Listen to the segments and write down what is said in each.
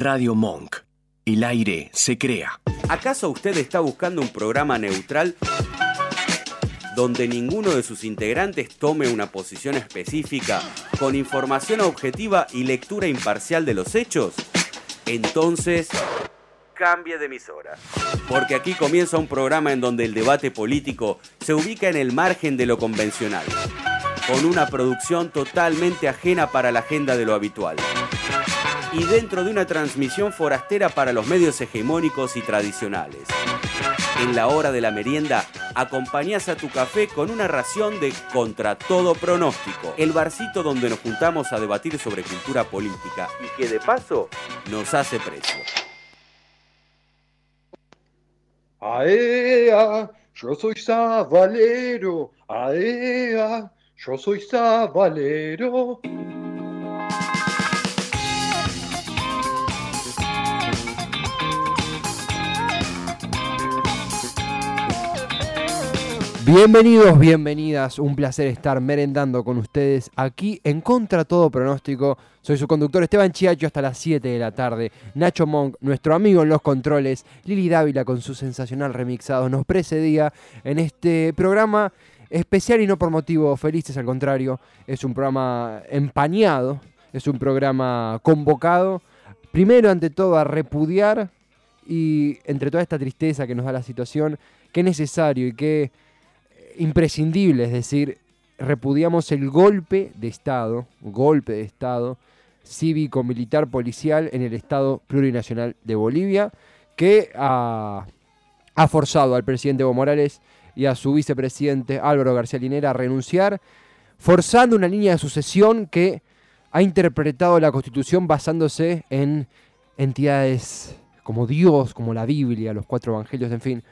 Radio Monk. El aire se crea. ¿Acaso usted está buscando un programa neutral donde ninguno de sus integrantes tome una posición específica con información objetiva y lectura imparcial de los hechos? Entonces, cambie de emisora. Porque aquí comienza un programa en donde el debate político se ubica en el margen de lo convencional, con una producción totalmente ajena para la agenda de lo habitual y dentro de una transmisión forastera para los medios hegemónicos y tradicionales. En la hora de la merienda, acompañás a tu café con una ración de Contra todo pronóstico, el barcito donde nos juntamos a debatir sobre cultura política y que de paso nos hace precio. ¡Aea! Yo soy Sabalero. ¡Aea! Yo soy Sabalero. Bienvenidos, bienvenidas, un placer estar merendando con ustedes aquí en Contra Todo Pronóstico. Soy su conductor Esteban Chiacho hasta las 7 de la tarde. Nacho Monk, nuestro amigo en los controles, Lili Dávila con su sensacional remixado nos precedía en este programa especial y no por motivo felices, al contrario, es un programa empañado, es un programa convocado, primero ante todo a repudiar y entre toda esta tristeza que nos da la situación, qué necesario y qué imprescindible, es decir, repudiamos el golpe de Estado, golpe de Estado cívico, militar, policial en el Estado plurinacional de Bolivia, que ha, ha forzado al presidente Evo Morales y a su vicepresidente Álvaro García Linera a renunciar, forzando una línea de sucesión que ha interpretado la Constitución basándose en entidades como Dios, como la Biblia, los cuatro evangelios, en fin,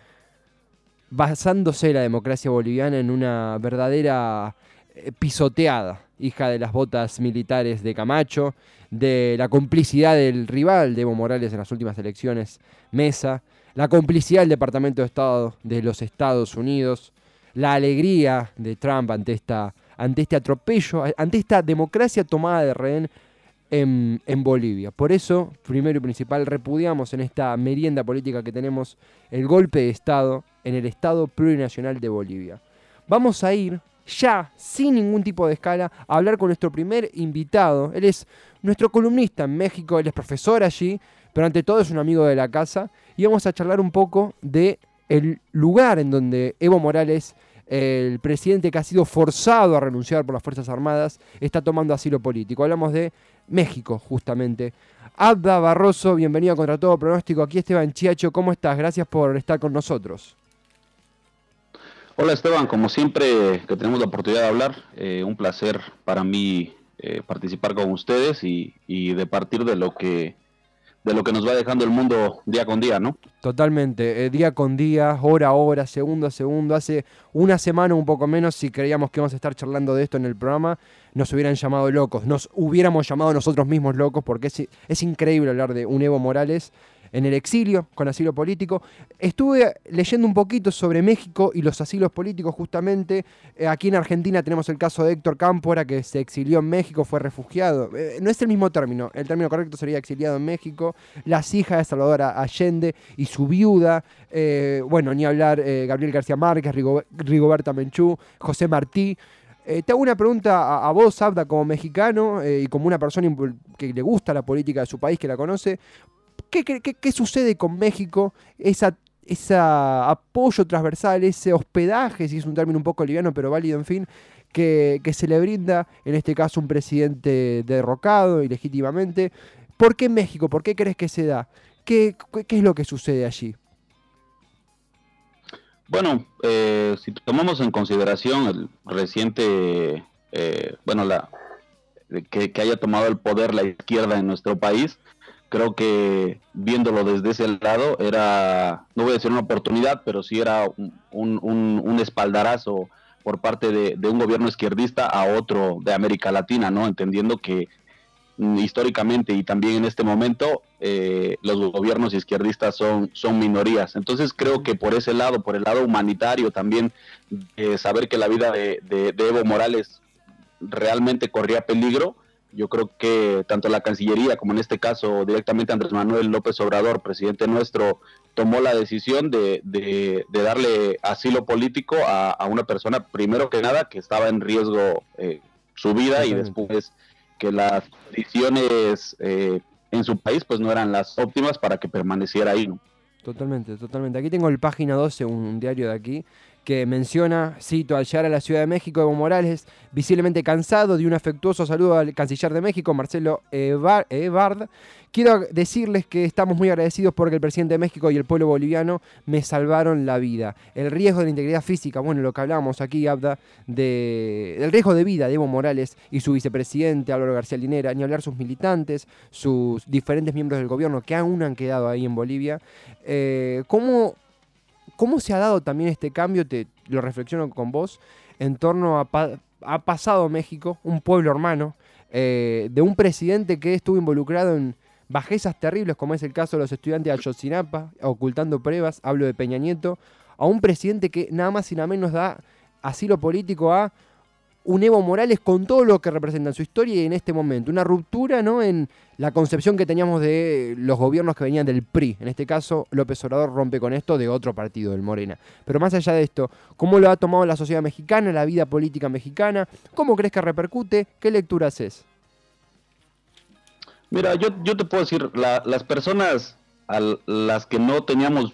basándose la democracia boliviana en una verdadera eh, pisoteada, hija de las botas militares de Camacho, de la complicidad del rival de Evo Morales en las últimas elecciones, Mesa, la complicidad del Departamento de Estado de los Estados Unidos, la alegría de Trump ante, esta, ante este atropello, ante esta democracia tomada de rehén en, en, Bolivia. Por eso, primero y principal, repudiamos en esta merienda política que tenemos el golpe de Estado en el Estado plurinacional de Bolivia. Vamos a ir ya, sin ningún tipo de escala, a hablar con nuestro primer invitado. Él es nuestro columnista en México, él es profesor allí, pero ante todo es un amigo de la casa. Y vamos a charlar un poco de el lugar en donde Evo Morales, el presidente que ha sido forzado a renunciar por las Fuerzas Armadas, está tomando asilo político. Hablamos de México, justamente. Abda Barroso, bienvenido a Contra Todo Pronóstico. Aquí Esteban Chiacho, ¿cómo estás? Gracias por estar con nosotros. Hola Esteban, como siempre que tenemos la oportunidad de hablar, eh, un placer para mí eh, participar con ustedes y, de partir de lo que de lo que nos va dejando el mundo día con día, ¿no? Totalmente, eh, día con día, hora a hora, segundo a segundo. Hace una semana un poco menos, si creíamos que íbamos a estar charlando de esto en el programa, nos hubieran llamado locos, nos hubiéramos llamado nosotros mismos locos, porque es, es increíble hablar de un Evo Morales en el exilio, con asilo político. Estuve leyendo un poquito sobre México y los asilos políticos justamente. Eh, aquí en Argentina tenemos el caso de Héctor Cámpora, que se exilió en México, fue refugiado. Eh, no es el mismo término, el término correcto sería exiliado en México. Las hijas de Salvador Allende y su viuda, eh, bueno, ni hablar Gabriel García Márquez, Rigoberta Menchú, José Martí. te hago una pregunta a, vos, Abda, como mexicano y como una persona que le gusta la política de su país, que la conoce. ¿Qué, sucede con México? Esa, ese apoyo transversal, ese hospedaje, si es un término un poco liviano, pero válido, en fin, que, se le brinda, en este caso, un presidente derrocado ilegítimamente. ¿Por qué México? ¿Por qué crees que se da? ¿Qué, es lo que sucede allí? Bueno, eh, si tomamos en consideración el reciente, eh, bueno, la que, haya tomado el poder la izquierda en nuestro país, creo que viéndolo desde ese lado era, no voy a decir una oportunidad, pero sí era un, un, espaldarazo por parte de, un gobierno izquierdista a otro de América Latina, ¿no? Entendiendo que históricamente y también en este momento eh, los gobiernos izquierdistas son, son minorías. Entonces creo que por ese lado, por el lado humanitario también, saber que la vida de Evo Morales realmente corría peligro, Yo creo que tanto la Cancillería como en este caso directamente Andrés Manuel López Obrador, presidente nuestro, tomó la decisión de, de, darle asilo político a, una persona, primero que nada, que estaba en riesgo eh, su vida y después que las condiciones eh, en su país pues no eran las óptimas para que permaneciera ahí. Totalmente, totalmente. Aquí tengo el página 12, un diario de aquí, que menciona, cito, al llegar a la Ciudad de México, Evo Morales, visiblemente cansado de un afectuoso saludo al canciller de México, Marcelo Ebrard. Quiero decirles que estamos muy agradecidos porque el presidente de México y el pueblo boliviano me salvaron la vida. El riesgo de la integridad física, bueno, lo que hablábamos aquí, Abda, de, del riesgo de vida de Evo Morales y su vicepresidente Álvaro García Linera, ni hablar sus militantes, sus diferentes miembros del gobierno que aún han quedado ahí en Bolivia. Eh, ¿Cómo ¿Cómo se ha dado también este cambio? Te lo reflexiono con vos en torno a ha pasado México, un pueblo hermano, eh, de un presidente que estuvo involucrado en bajezas terribles, como es el caso de los estudiantes de Ayotzinapa, ocultando pruebas, hablo de Peña Nieto, a un presidente que nada más y nada menos da asilo político a un Evo Morales con todo lo que representa en su historia y en este momento. Una ruptura ¿no? en la concepción que teníamos de los gobiernos que venían del PRI. En este caso, López Obrador rompe con esto de otro partido, del Morena. Pero más allá de esto, ¿cómo lo ha tomado la sociedad mexicana, la vida política mexicana? ¿Cómo crees que repercute? ¿Qué lectura haces? Mira, yo, yo te puedo decir, las personas a las que no teníamos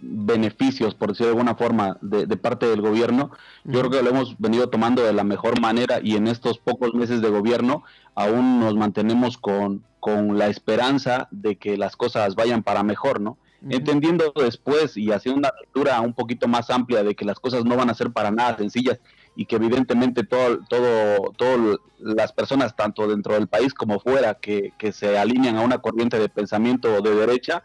beneficios, por decirlo de alguna forma, de, parte del gobierno, yo creo que lo hemos venido tomando de la mejor manera y en estos pocos meses de gobierno aún nos mantenemos con, con la esperanza de que las cosas vayan para mejor, ¿no? Entendiendo después y haciendo una lectura un poquito más amplia de que las cosas no van a ser para nada sencillas y que evidentemente todo, todo, todo las personas, tanto dentro del país como fuera, que, que se alinean a una corriente de pensamiento de derecha,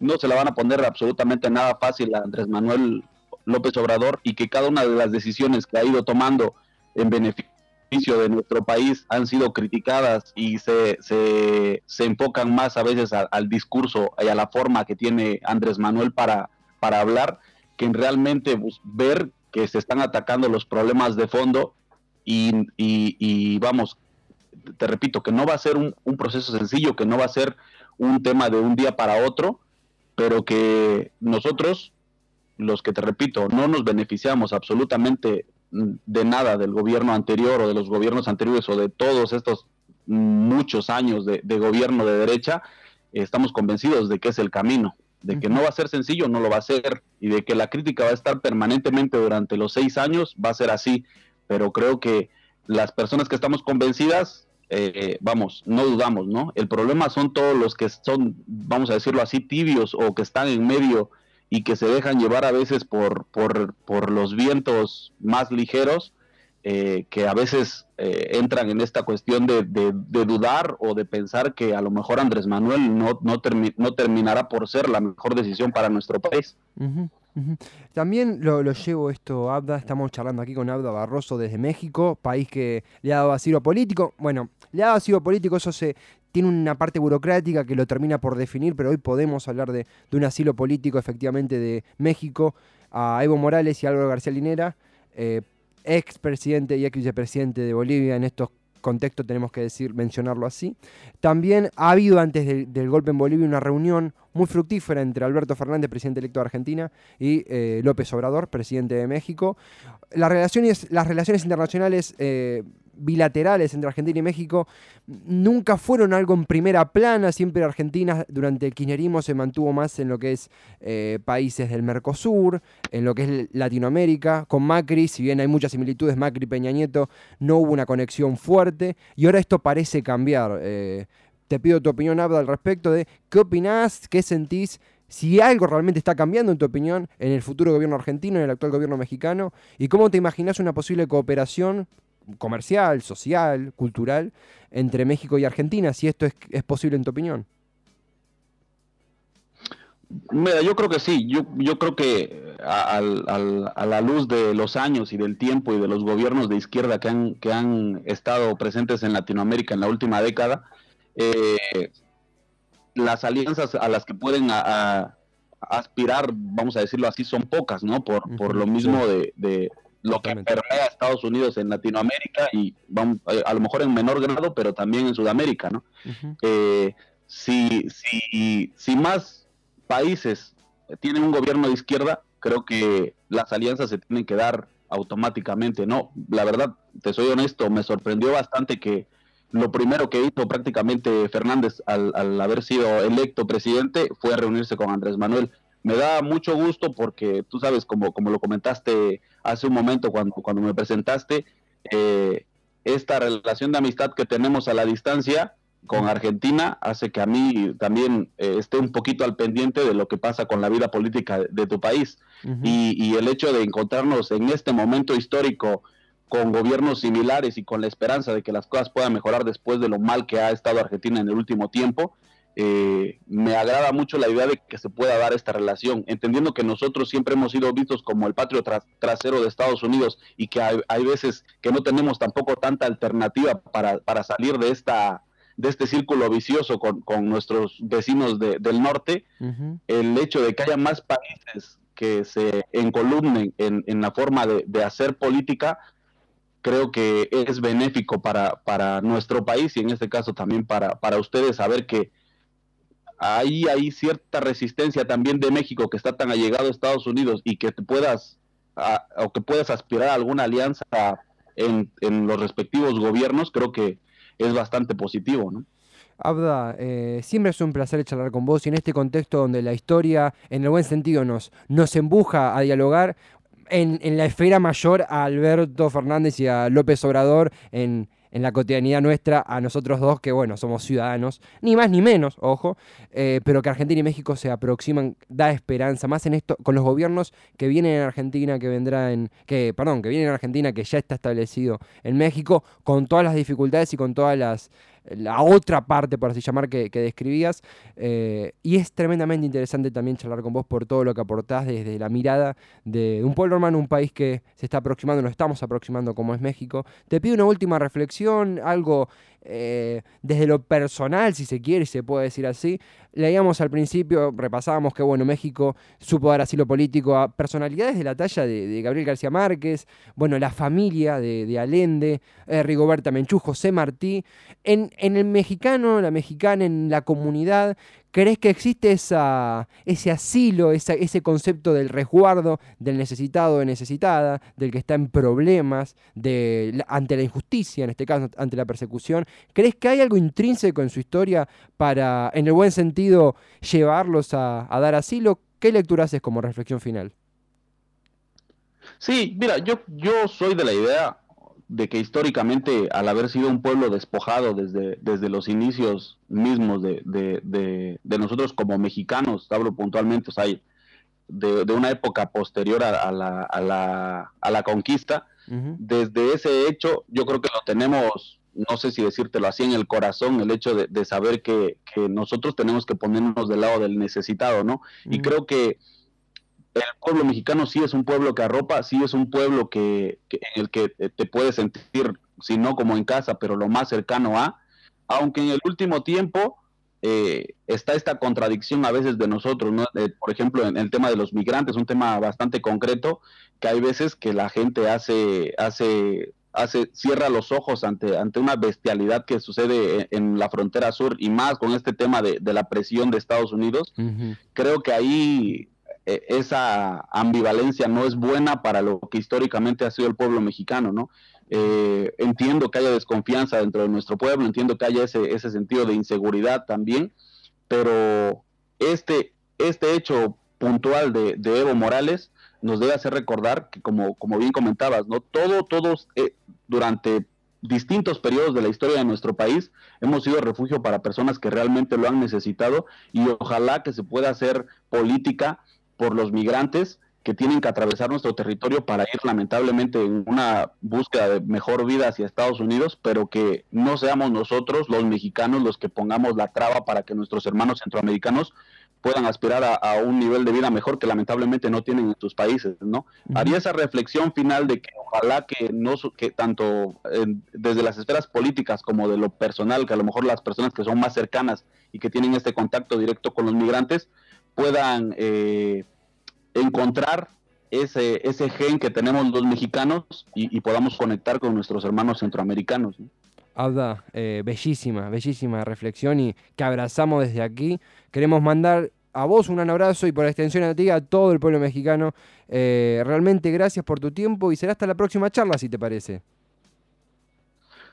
no se la van a poner absolutamente nada fácil a Andrés Manuel López Obrador y que cada una de las decisiones que ha ido tomando en beneficio de nuestro país han sido criticadas y se, se, se enfocan más a veces al discurso y a la forma que tiene Andrés Manuel para, para hablar, que en realmente ver que se están atacando los problemas de fondo y, y, vamos, te repito, que no va a ser un proceso sencillo, que no va a ser un tema de un día para otro, pero que nosotros, los que te repito, no nos beneficiamos absolutamente de nada del gobierno anterior o de los gobiernos anteriores o de todos estos muchos años de, gobierno de derecha, estamos convencidos de que es el camino, de que no va a ser sencillo, no lo va a ser, y de que la crítica va a estar permanentemente durante los seis años, va a ser así, pero creo que las personas que estamos convencidas eh, vamos, no dudamos, ¿no? El problema son todos los que son, vamos a decirlo así, tibios o que están en medio y que se dejan llevar a veces por, por, por los vientos más ligeros, eh, que a veces eh, entran en esta cuestión de, dudar o de pensar que a lo mejor Andrés Manuel no, no, no terminará por ser la mejor decisión para nuestro país. También lo, llevo esto, Abda, estamos charlando aquí con Abda Barroso desde México, país que le ha dado asilo político. Bueno, le ha dado asilo político, eso se tiene una parte burocrática que lo termina por definir, pero hoy podemos hablar de, un asilo político efectivamente de México a Evo Morales y Álvaro García Linera, eh, ex presidente y ex vicepresidente de Bolivia en estos contextos tenemos que decir, mencionarlo así. También ha habido antes del golpe en Bolivia una reunión muy fructífera entre Alberto Fernández, presidente electo de Argentina, y eh, López Obrador, presidente de México. Las relaciones, las relaciones internacionales eh, bilaterales entre Argentina y México nunca fueron algo en primera plana, siempre Argentina durante el kirchnerismo se mantuvo más en lo que es eh, países del Mercosur, en lo que es Latinoamérica, con Macri, si bien hay muchas similitudes, Macri Peña Nieto, no hubo una conexión fuerte y ahora esto parece cambiar. Eh, te pido tu opinión, Abda, al respecto de qué opinás, qué sentís si algo realmente está cambiando en tu opinión en el futuro gobierno argentino, en el actual gobierno mexicano, y cómo te imaginas una posible cooperación comercial, social, cultural entre México y Argentina, si esto es, posible en tu opinión. Mira, yo creo que sí, yo, yo creo que a, la luz de los años y del tiempo y de los gobiernos de izquierda que han, que han estado presentes en Latinoamérica en la última década, eh, las alianzas a las que pueden aspirar, vamos a decirlo así, son pocas, ¿no? Por, por lo mismo de, lo que permea a Estados Unidos en Latinoamérica y vamos, eh, a lo mejor en menor grado, pero también en Sudamérica, ¿no? Eh, si, si, si más países tienen un gobierno de izquierda, creo que las alianzas se tienen que dar automáticamente, ¿no? La verdad, te soy honesto, me sorprendió bastante que lo primero que hizo prácticamente Fernández al, al haber sido electo presidente fue reunirse con Andrés Manuel me da mucho gusto porque tú sabes, como, como lo comentaste hace un momento cuando, cuando me presentaste, eh, esta relación de amistad que tenemos a la distancia con Argentina hace que a mí también eh, esté un poquito al pendiente de lo que pasa con la vida política de, tu país. y, y, el hecho de encontrarnos en este momento histórico con gobiernos similares y con la esperanza de que las cosas puedan mejorar después de lo mal que ha estado Argentina en el último tiempo, eh, me agrada mucho la idea de que se pueda dar esta relación, entendiendo que nosotros siempre hemos sido vistos como el patrio trasero de Estados Unidos y que hay, veces que no tenemos tampoco tanta alternativa para, para salir de esta de este círculo vicioso con, nuestros vecinos del norte, el hecho de que haya más países que se encolumnen en, en la forma de, de, hacer política, creo que es benéfico para, para nuestro país y en este caso también para, para ustedes saber que ahí hay cierta resistencia también de México que está tan allegado a Estados Unidos y que te puedas o que puedas aspirar a alguna alianza en, los respectivos gobiernos, creo que es bastante positivo, ¿no? Abda, eh, siempre es un placer charlar con vos y en este contexto donde la historia, en el buen sentido, nos, nos empuja a dialogar, en, en la esfera mayor a Alberto Fernández y a López Obrador en, en la cotidianidad nuestra a nosotros dos, que bueno, somos ciudadanos, ni más ni menos, ojo, eh, pero que Argentina y México se aproximan, da esperanza, más en esto, con los gobiernos que vienen en Argentina, que vendrá en, que, perdón, que vienen en Argentina, que ya está establecido en México, con todas las dificultades y con todas las la otra parte, por así llamar, que, describías. Eh, y es tremendamente interesante también charlar con vos por todo lo que aportás desde la mirada de un pueblo hermano, un país que se está aproximando, nos estamos aproximando como es México. Te pido una última reflexión, algo eh, desde lo personal, si se quiere, se puede decir así. Leíamos al principio, repasábamos que bueno, México supo dar asilo político a personalidades de la talla de, Gabriel García Márquez, bueno, la familia de, Allende, eh, Rigoberta Menchú, José Martí. En, en el mexicano, la mexicana, en la comunidad, ¿Crees que existe ese asilo, ese concepto del resguardo del necesitado o necesitada, del que está en problemas, de, ante la injusticia, en este caso, ante la persecución? ¿Crees que hay algo intrínseco en su historia para, en el buen sentido, llevarlos a, a dar asilo? ¿Qué lectura haces como reflexión final? Sí, mira, yo, yo soy de la idea de que históricamente, al haber sido un pueblo despojado desde, desde los inicios mismos de, de, de, nosotros como mexicanos, hablo puntualmente, o sea, de, una época posterior a, la, a, la, a la, conquista, desde ese hecho yo creo que lo tenemos, no sé si decírtelo así, en el corazón, el hecho de, saber que, que, nosotros tenemos que ponernos del lado del necesitado, ¿no? Y creo que el pueblo mexicano sí es un pueblo que arropa, sí es un pueblo que, en el que te puedes sentir, si no como en casa, pero lo más cercano a, aunque en el último tiempo eh, está esta contradicción a veces de nosotros, ¿no? por ejemplo, en el tema de los migrantes, un tema bastante concreto, que hay veces que la gente hace, hace, hace, cierra los ojos ante, ante una bestialidad que sucede en, la frontera sur y más con este tema de, la presión de Estados Unidos. Creo que ahí e, esa ambivalencia no es buena para lo que históricamente ha sido el pueblo mexicano, ¿no? Eh, entiendo que haya desconfianza dentro de nuestro pueblo, entiendo que haya ese, ese sentido de inseguridad también, pero este, este hecho puntual de, Evo Morales nos debe hacer recordar que, como, como bien comentabas, ¿no? Todo, todos, eh, durante distintos periodos de la historia de nuestro país hemos sido refugio para personas que realmente lo han necesitado y ojalá que se pueda hacer política por los migrantes que tienen que atravesar nuestro territorio para ir lamentablemente en una búsqueda de mejor vida hacia Estados Unidos, pero que no seamos nosotros los mexicanos los que pongamos la traba para que nuestros hermanos centroamericanos puedan aspirar a, un nivel de vida mejor que lamentablemente no tienen en sus países, ¿no? Haría esa reflexión final de que ojalá que no que tanto desde las esferas políticas como de lo personal, que a lo mejor las personas que son más cercanas y que tienen este contacto directo con los migrantes, puedan eh, encontrar ese, ese gen que tenemos los mexicanos y, podamos conectar con nuestros hermanos centroamericanos. Abda, eh, bellísima, bellísima reflexión y que abrazamos desde aquí. Queremos mandar a vos un gran abrazo y por extensión a ti, a todo el pueblo mexicano. Eh, realmente gracias por tu tiempo y será hasta la próxima charla, si te parece.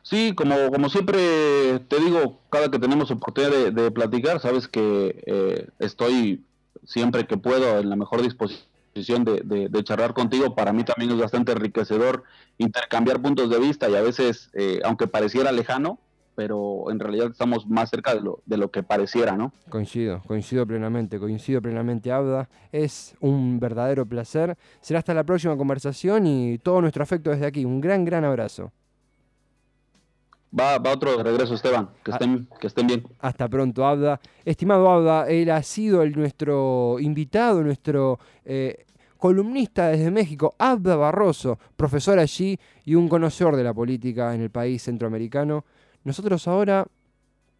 Sí, como, como siempre te digo, cada que tenemos oportunidad de, platicar, sabes que eh, estoy siempre que puedo en la mejor disposición de, de, charlar contigo. Para mí también es bastante enriquecedor intercambiar puntos de vista y a veces, eh, aunque pareciera lejano, pero en realidad estamos más cerca de lo, de lo que pareciera, ¿no? Coincido, coincido plenamente, coincido plenamente, Abda. Es un verdadero placer. Será hasta la próxima conversación y todo nuestro afecto desde aquí. Un gran, gran abrazo. Va, va otro regreso, Esteban. Que ah. estén, que estén bien. Hasta pronto, Abda. Estimado Abda, él ha sido el, nuestro invitado, nuestro eh, columnista desde México, Abda Barroso, profesor allí y un conocedor de la política en el país centroamericano. Nosotros ahora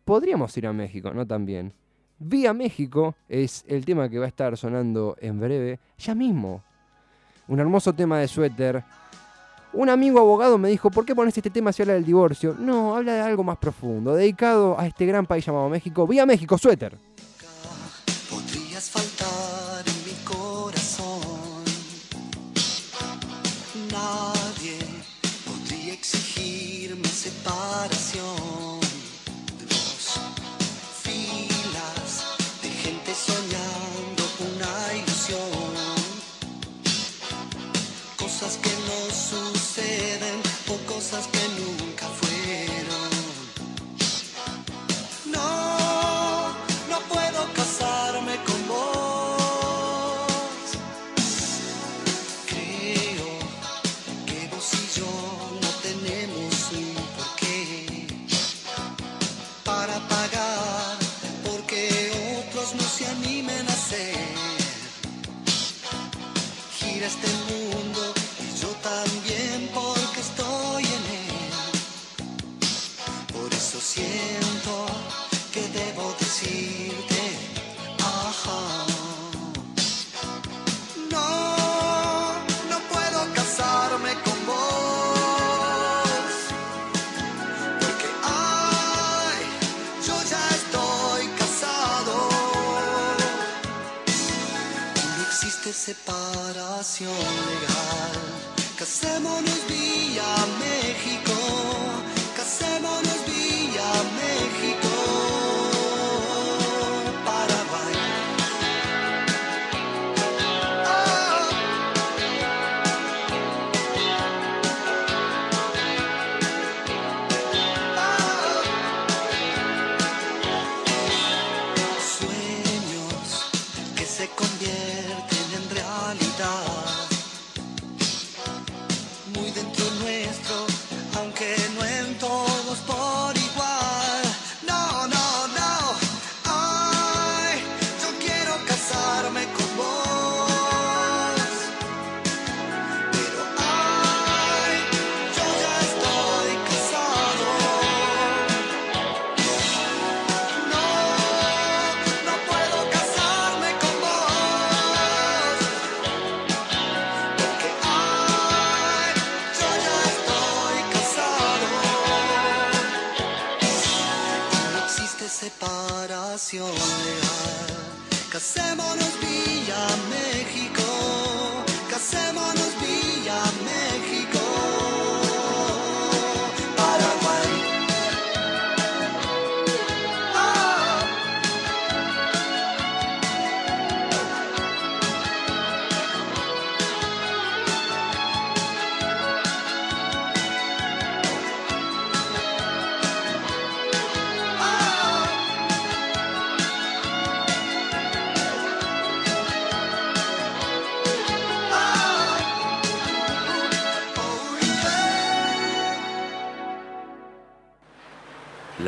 podríamos ir a México, ¿no? También. Vía México es el tema que va a estar sonando en breve, ya mismo. Un hermoso tema de suéter. Un amigo abogado me dijo, ¿por qué pones este tema si habla del divorcio? No, habla de algo más profundo, dedicado a este gran país llamado México. Vía México, suéter.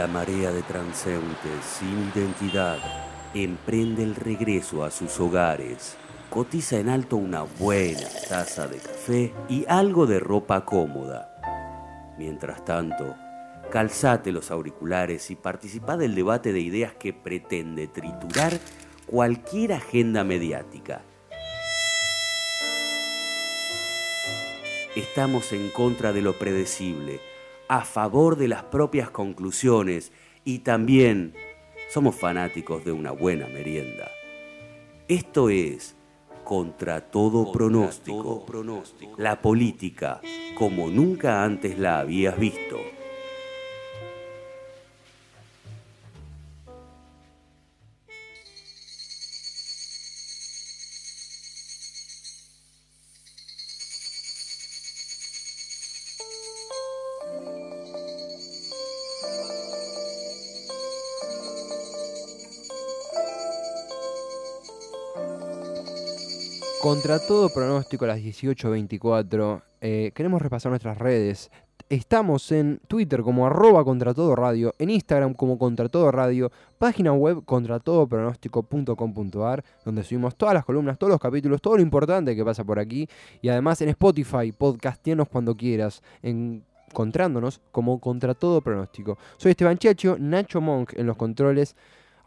Marea de transeúntes sin identidad emprende el regreso a sus hogares. Cotiza en alto una buena taza de café y algo de ropa cómoda. Mientras tanto, calzate los auriculares y participa del debate de ideas que pretende triturar cualquier agenda mediática. Estamos en contra de lo predecible, a favor de las propias conclusiones y también somos fanáticos de una buena merienda. Esto es contra todo pronóstico, la política como nunca antes la habías visto. Contra todo pronóstico a las 18.24, eh, queremos repasar nuestras redes. Estamos en Twitter como arroba contra todo radio, en Instagram como contra todo radio, página web contratodopronóstico.com.ar, donde subimos todas las columnas, todos los capítulos, todo lo importante que pasa por aquí. Y además en Spotify, podcastianos cuando quieras, encontrándonos como contra todo pronóstico. Soy Esteban Chiacho, Nacho Monk en los controles.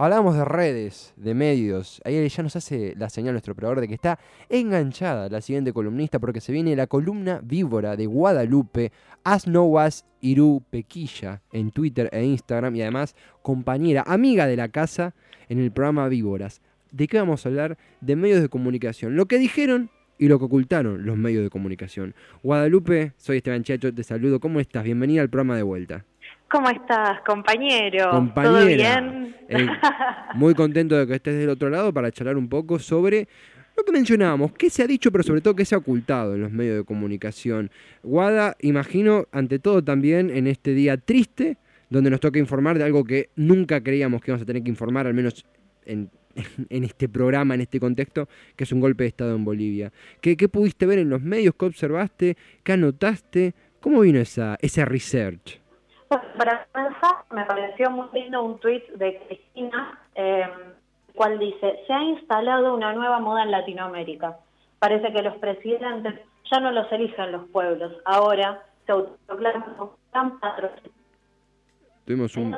Hablamos de redes, de medios. Ahí ya nos hace la señal nuestro operador de que está enganchada la siguiente columnista porque se viene la columna víbora de Guadalupe, As No Was Iru Pequilla en Twitter e Instagram y además compañera, amiga de la casa en el programa Víboras. ¿De qué vamos a hablar? De medios de comunicación. Lo que dijeron y lo que ocultaron los medios de comunicación. Guadalupe, soy Esteban Chacho, te saludo. ¿Cómo estás? Bienvenida al programa de vuelta. ¿Cómo estás, compañero? Compañera. ¿Todo bien? Eh, muy contento de que estés del otro lado para charlar un poco sobre lo que mencionábamos, qué se ha dicho, pero sobre todo qué se ha ocultado en los medios de comunicación. Guada, imagino, ante todo también en este día triste, donde nos toca informar de algo que nunca creíamos que íbamos a tener que informar, al menos en, en este programa, en este contexto, que es un golpe de Estado en Bolivia. ¿Qué, qué pudiste ver en los medios? ¿Qué observaste? ¿Qué anotaste? ¿Cómo vino esa, ese research? Para comenzar, me pareció muy lindo un tuit de Cristina, eh, cual dice, se ha instalado una nueva moda en Latinoamérica. Parece que los presidentes ya no los eligen los pueblos, ahora se autoproclaman como gran patrocinadores. Tuvimos un...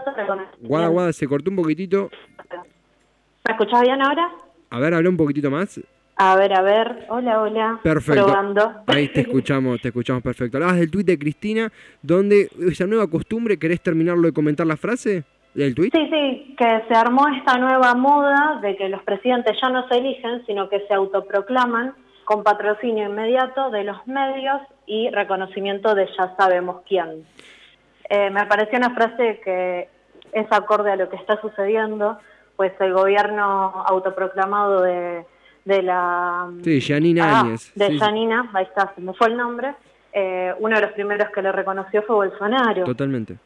Guada, guada, se cortó un poquitito. ¿Me escuchás bien ahora? A ver, habla un poquitito más. A ver, a ver. Hola, hola. Perfecto. Probando. Ahí te escuchamos, te escuchamos perfecto. Hablabas del tuit de Cristina, donde esa nueva costumbre, ¿querés terminarlo de comentar la frase del tuit? Sí, sí, que se armó esta nueva moda de que los presidentes ya no se eligen, sino que se autoproclaman con patrocinio inmediato de los medios y reconocimiento de ya sabemos quién. Eh, me pareció una frase que es acorde a lo que está sucediendo, pues el gobierno autoproclamado de, de la... Sí, Janine Ah, Áñez. de Sí, Janina, ahí está, se me fue el nombre. eh, uno de los primeros que le reconoció fue Bolsonaro Totalmente.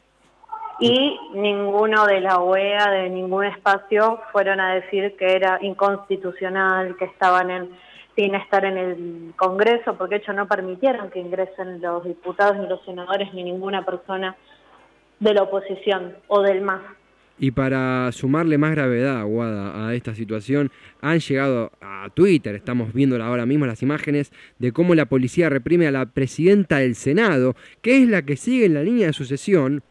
y ninguno de la OEA, de ningún espacio, fueron a decir que era inconstitucional, que estaban en, sin estar en el Congreso, porque de hecho no permitieron que ingresen los diputados, ni los senadores, ni ninguna persona de la oposición o del MAS. Y para sumarle más gravedad, Guada, a esta situación, han llegado a Twitter, estamos viendo ahora mismo las imágenes de cómo la policía reprime a la presidenta del Senado, que es la que sigue en la línea de sucesión,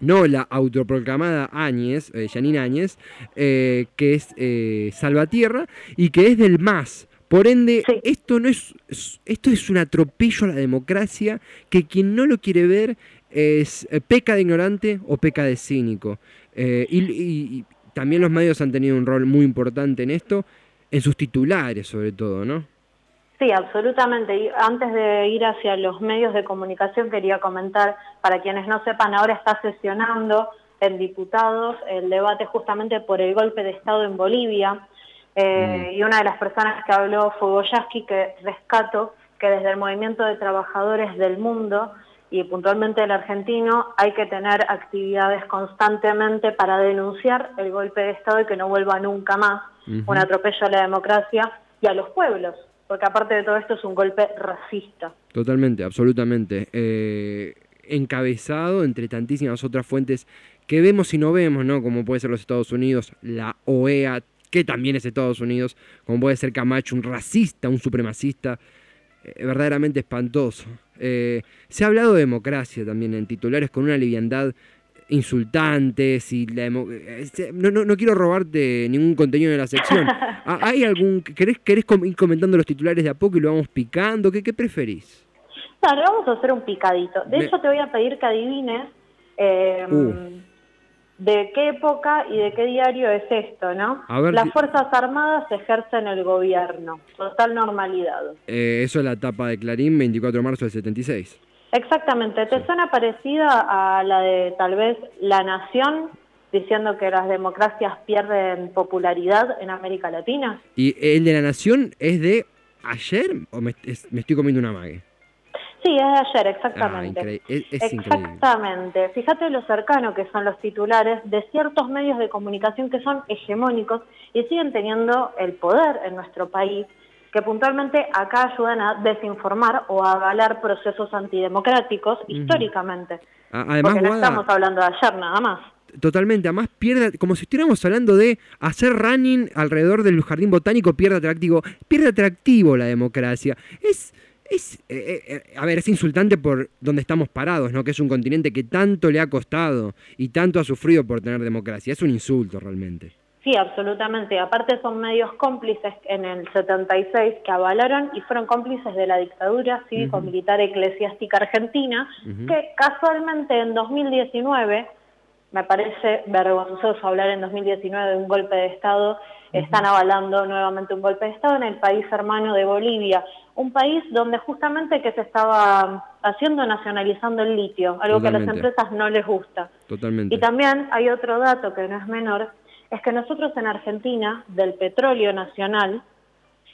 no la autoproclamada Áñez, eh, Janine Áñez, eh, que es eh, Salvatierra y que es del MAS. Por ende, Sí. esto no es, es- esto es un atropello a la democracia que quien no lo quiere ver es eh, peca de ignorante o peca de cínico. Eh, y, y- y también los medios han tenido un rol muy importante en esto, en sus titulares sobre todo, ¿no? Sí, absolutamente. Y antes de ir hacia los medios de comunicación, quería comentar, para quienes no sepan, ahora está sesionando en diputados el debate justamente por el golpe de Estado en Bolivia. Eh, Y una de las personas que habló fue Boyaski, que rescato que desde el movimiento de trabajadores del mundo y puntualmente el argentino hay que tener actividades constantemente para denunciar el golpe de Estado y que no vuelva nunca más un atropello a la democracia y a los pueblos, porque aparte de todo esto es un golpe racista. Totalmente, absolutamente. Eh, encabezado entre tantísimas otras fuentes que vemos y no vemos, ¿no? Como puede ser los Estados Unidos, la OEA, que también es Estados Unidos, como puede ser Camacho, un racista, un supremacista, verdaderamente espantoso. Eh, se ha hablado de democracia también en titulares con una liviandad insultante, si la eh, no, no, no quiero robarte ningún contenido de la sección. ¿Hay algún, querés, querés ir comentando los titulares de a poco y lo vamos picando? ¿Qué, qué preferís? Claro, vamos a hacer un picadito. De Me- hecho, te voy a pedir que adivines eh, Uh. De qué época y de qué diario es esto, ¿no? Ver Las Fuerzas Armadas ejercen el gobierno. Total normalidad. Eh, eso es la tapa de Clarín, 24 de marzo del 76. Exactamente. ¿Te suena parecida a la de tal vez La Nación, diciendo que las democracias pierden popularidad en América Latina? ¿Y el de la Nación es de ayer o me, es- me estoy comiendo una mague? Sí, es de ayer, Ah, exactamente. increíble. Es, es increíble. Exactamente. Fíjate lo cercano que son los titulares de ciertos medios de comunicación que son hegemónicos y siguen teniendo el poder en nuestro país, que puntualmente acá ayudan a desinformar o a avalar procesos antidemocráticos históricamente. Además, Porque no Guada, estamos hablando de ayer nada más. totalmente, además pierde, como si estuviéramos hablando de hacer running alrededor del jardín botánico, pierde atractivo, pierde atractivo la democracia. Es, es eh, eh, a ver, es insultante por donde estamos parados, ¿no? Que es un continente que tanto le ha costado y tanto ha sufrido por tener democracia. Es un insulto realmente. Sí, absolutamente. Aparte son medios cómplices en el 76 que avalaron y fueron cómplices de la dictadura cívico-militar eclesiástica argentina, que casualmente en 2019, me parece vergonzoso hablar en 2019 de un golpe de Estado, están avalando nuevamente un golpe de Estado en el país hermano de Bolivia, un país donde justamente que se estaba haciendo nacionalizando el litio, algo que a las empresas no les gusta. Totalmente. Y también hay otro dato que no es menor, es que nosotros en Argentina, del petróleo nacional,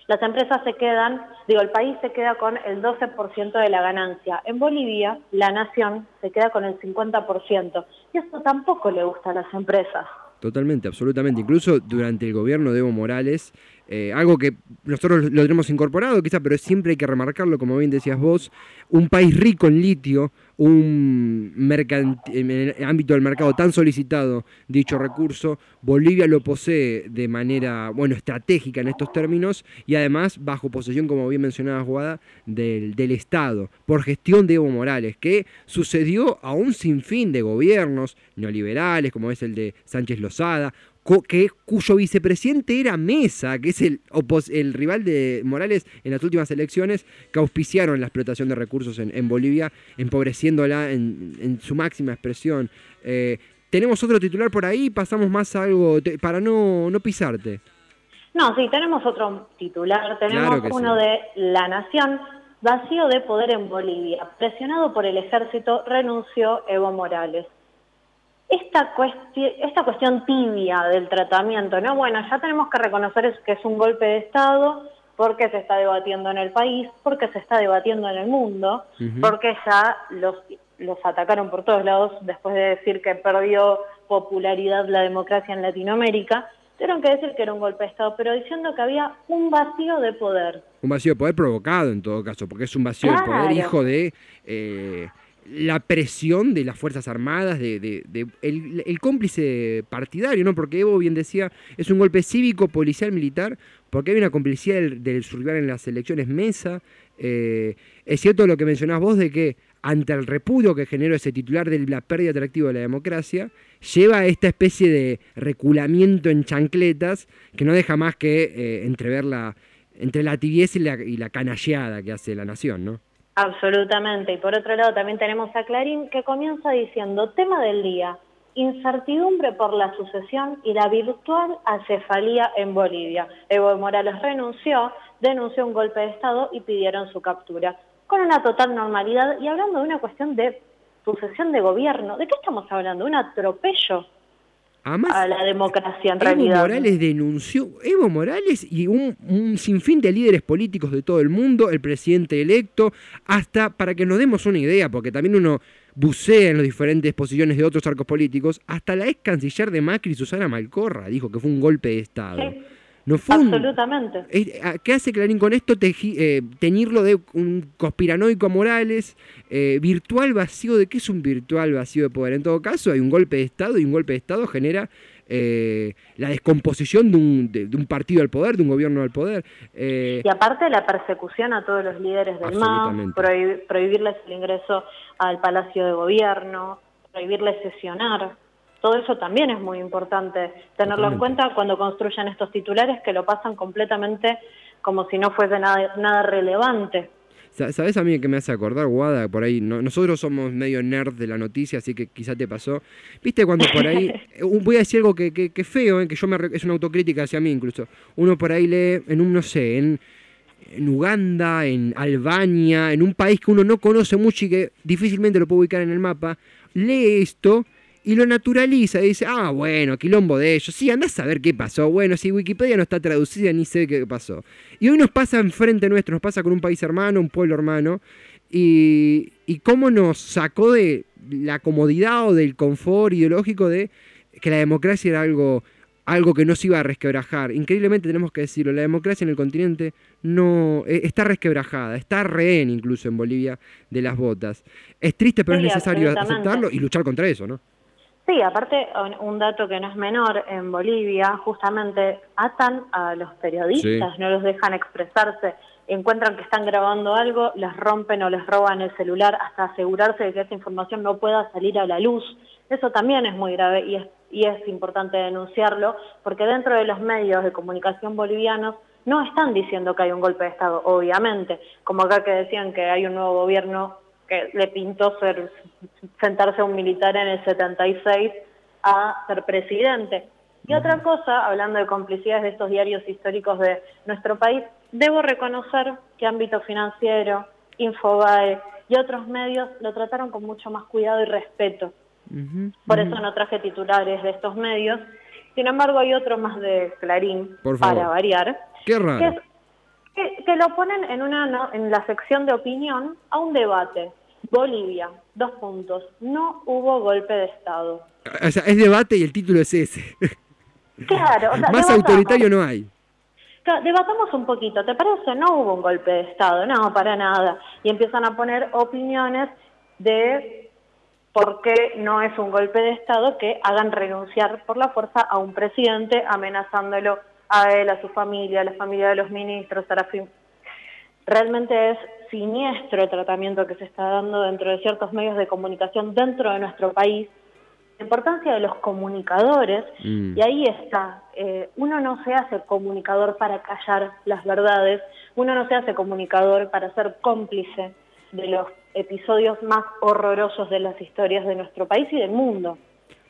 las empresas se quedan, digo, el país se queda con el 12% de la ganancia. En Bolivia, la nación se queda con el 50%. Y esto tampoco le gusta a las empresas. Totalmente, absolutamente. Incluso durante el gobierno de Evo Morales, eh, algo que nosotros lo tenemos incorporado quizá, pero siempre hay que remarcarlo, como bien decías vos, un país rico en litio, un en el ámbito del mercado tan solicitado dicho recurso, Bolivia lo posee de manera, bueno, estratégica en estos términos y además bajo posesión, como bien mencionaba Guada, del, del Estado, por gestión de Evo Morales, que sucedió a un sinfín de gobiernos neoliberales, como es el de Sánchez Lozada, que, cuyo vicepresidente era Mesa, que es el, opos- el rival de Morales en las últimas elecciones, que auspiciaron la explotación de recursos en, en Bolivia, empobreciéndola en, en su máxima expresión. Eh, tenemos otro titular por ahí, pasamos más a algo te- para no, no pisarte. No, sí, tenemos otro titular. Tenemos Claro uno sí. de La Nación. Vacío de poder en Bolivia. Presionado por el ejército, renunció Evo Morales. Esta, cuesti- esta cuestión tibia del tratamiento, ¿no? Bueno, ya tenemos que reconocer que es un golpe de Estado porque se está debatiendo en el país, porque se está debatiendo en el mundo, porque ya los, los atacaron por todos lados después de decir que perdió popularidad la democracia en Latinoamérica. Tuvieron que decir que era un golpe de Estado, pero diciendo que había un vacío de poder. Un vacío de poder provocado en todo caso, porque es un vacío de poder hijo de eh, la presión de las Fuerzas Armadas, de, el, cómplice partidario, ¿no? Porque Evo bien decía, es un golpe cívico, policial, militar, porque hay una complicidad del, del en las elecciones Mesa. Eh, es cierto lo que mencionás vos de que ante el repudio que generó ese titular de la pérdida atractiva de la democracia, lleva a esta especie de reculamiento en chancletas que no deja más que eh, entrever la, entre la tibieza y la, y la canalleada que hace la nación, ¿no? Absolutamente. Y por otro lado también tenemos a Clarín que comienza diciendo, tema del día, incertidumbre por la sucesión y la virtual acefalía en Bolivia. Evo Morales renunció, denunció un golpe de Estado y pidieron su captura. Con una total normalidad y hablando de una cuestión de sucesión de gobierno. ¿De qué estamos hablando? ¿Un atropello Además, a la democracia en Evo realidad? Morales denunció, Evo Morales y un, un sinfín de líderes políticos de todo el mundo, el presidente electo, hasta para que nos demos una idea, porque también uno bucea en las diferentes posiciones de otros arcos políticos, hasta la ex canciller de Macri, Susana Malcorra, dijo que fue un golpe de Estado. Sí, No fue un- absolutamente. Es- a- ¿Qué hace Clarín con esto? Teji- eh, teñirlo de un conspiranoico a Morales, eh, virtual vacío. ¿De qué es un virtual vacío de poder? En todo caso, hay un golpe de Estado y un golpe de Estado genera eh, la descomposición de un, de- de un partido al poder, de un gobierno al poder. Eh, Y aparte la persecución a todos los líderes del MAS, prohibirles el ingreso al Palacio de Gobierno, prohibirles sesionar. Todo eso también es muy importante tenerlo en cuenta cuando construyan estos titulares que lo pasan completamente como si no fuese nada, nada relevante. Sa- ¿Sabes a mí que me hace acordar, Guada? Por ahí, no- nosotros somos medio nerd de la noticia, así que quizá te pasó. ¿Viste cuando por ahí, eh, voy a decir algo que, que, que feo, eh, que yo me, es una autocrítica hacia mí incluso. Uno por ahí lee en un, no sé, en, en Uganda, en Albania, en un país que uno no conoce mucho y que difícilmente lo puede ubicar en el mapa, lee esto y lo naturaliza y dice, ah, bueno, quilombo de ellos. Sí, andás a ver qué pasó. Bueno, si Wikipedia no está traducida, ni sé qué pasó. Y hoy nos pasa enfrente nuestro, nos pasa con un país hermano, un pueblo hermano, y, y cómo nos sacó de la comodidad o del confort ideológico de que la democracia era algo, algo que no se iba a resquebrajar. Increíblemente tenemos que decirlo, la democracia en el continente no eh, está resquebrajada, está rehén incluso en Bolivia de las botas. Es triste, pero Sí, es necesario aceptarlo y luchar contra eso, ¿no? Sí, aparte, un- dato que no es menor, en Bolivia justamente atan a los periodistas, Sí. no los dejan expresarse, encuentran que están grabando algo, les rompen o les roban el celular hasta asegurarse de que esa información no pueda salir a la luz. Eso también es muy grave y es, y es importante denunciarlo, porque dentro de los medios de comunicación bolivianos no están diciendo que hay un golpe de Estado, obviamente, como acá que decían que hay un nuevo gobierno que le pintó ser, sentarse a un militar en el 76 a ser presidente. Y otra cosa, hablando de complicidades de estos diarios históricos de nuestro país, debo reconocer que ámbito financiero, Infobae y otros medios lo trataron con mucho más cuidado y respeto. Por eso no traje titulares de estos medios. Sin embargo, hay otro más de Clarín, para variar, Qué que, raro. es- que- que lo ponen en, una, no- en la sección de opinión a un debate. Bolivia, dos puntos. No hubo golpe de Estado. O sea, es debate y el título es ese. Claro, o sea, Más autoritario no hay. Claro, debatamos un poquito, ¿te parece? No hubo un golpe de Estado, no, para nada. Y empiezan a poner opiniones de por qué no es un golpe de Estado que hagan renunciar por la fuerza a un presidente, amenazándolo a él, a su familia, a la familia de los ministros, fin- Realmente es siniestro el tratamiento que se está dando dentro de ciertos medios de comunicación dentro de nuestro país. La importancia de los comunicadores, Mm. y ahí está, eh, uno no se hace comunicador para callar las verdades, uno no se hace comunicador para ser cómplice de los episodios más horrorosos de las historias de nuestro país y del mundo.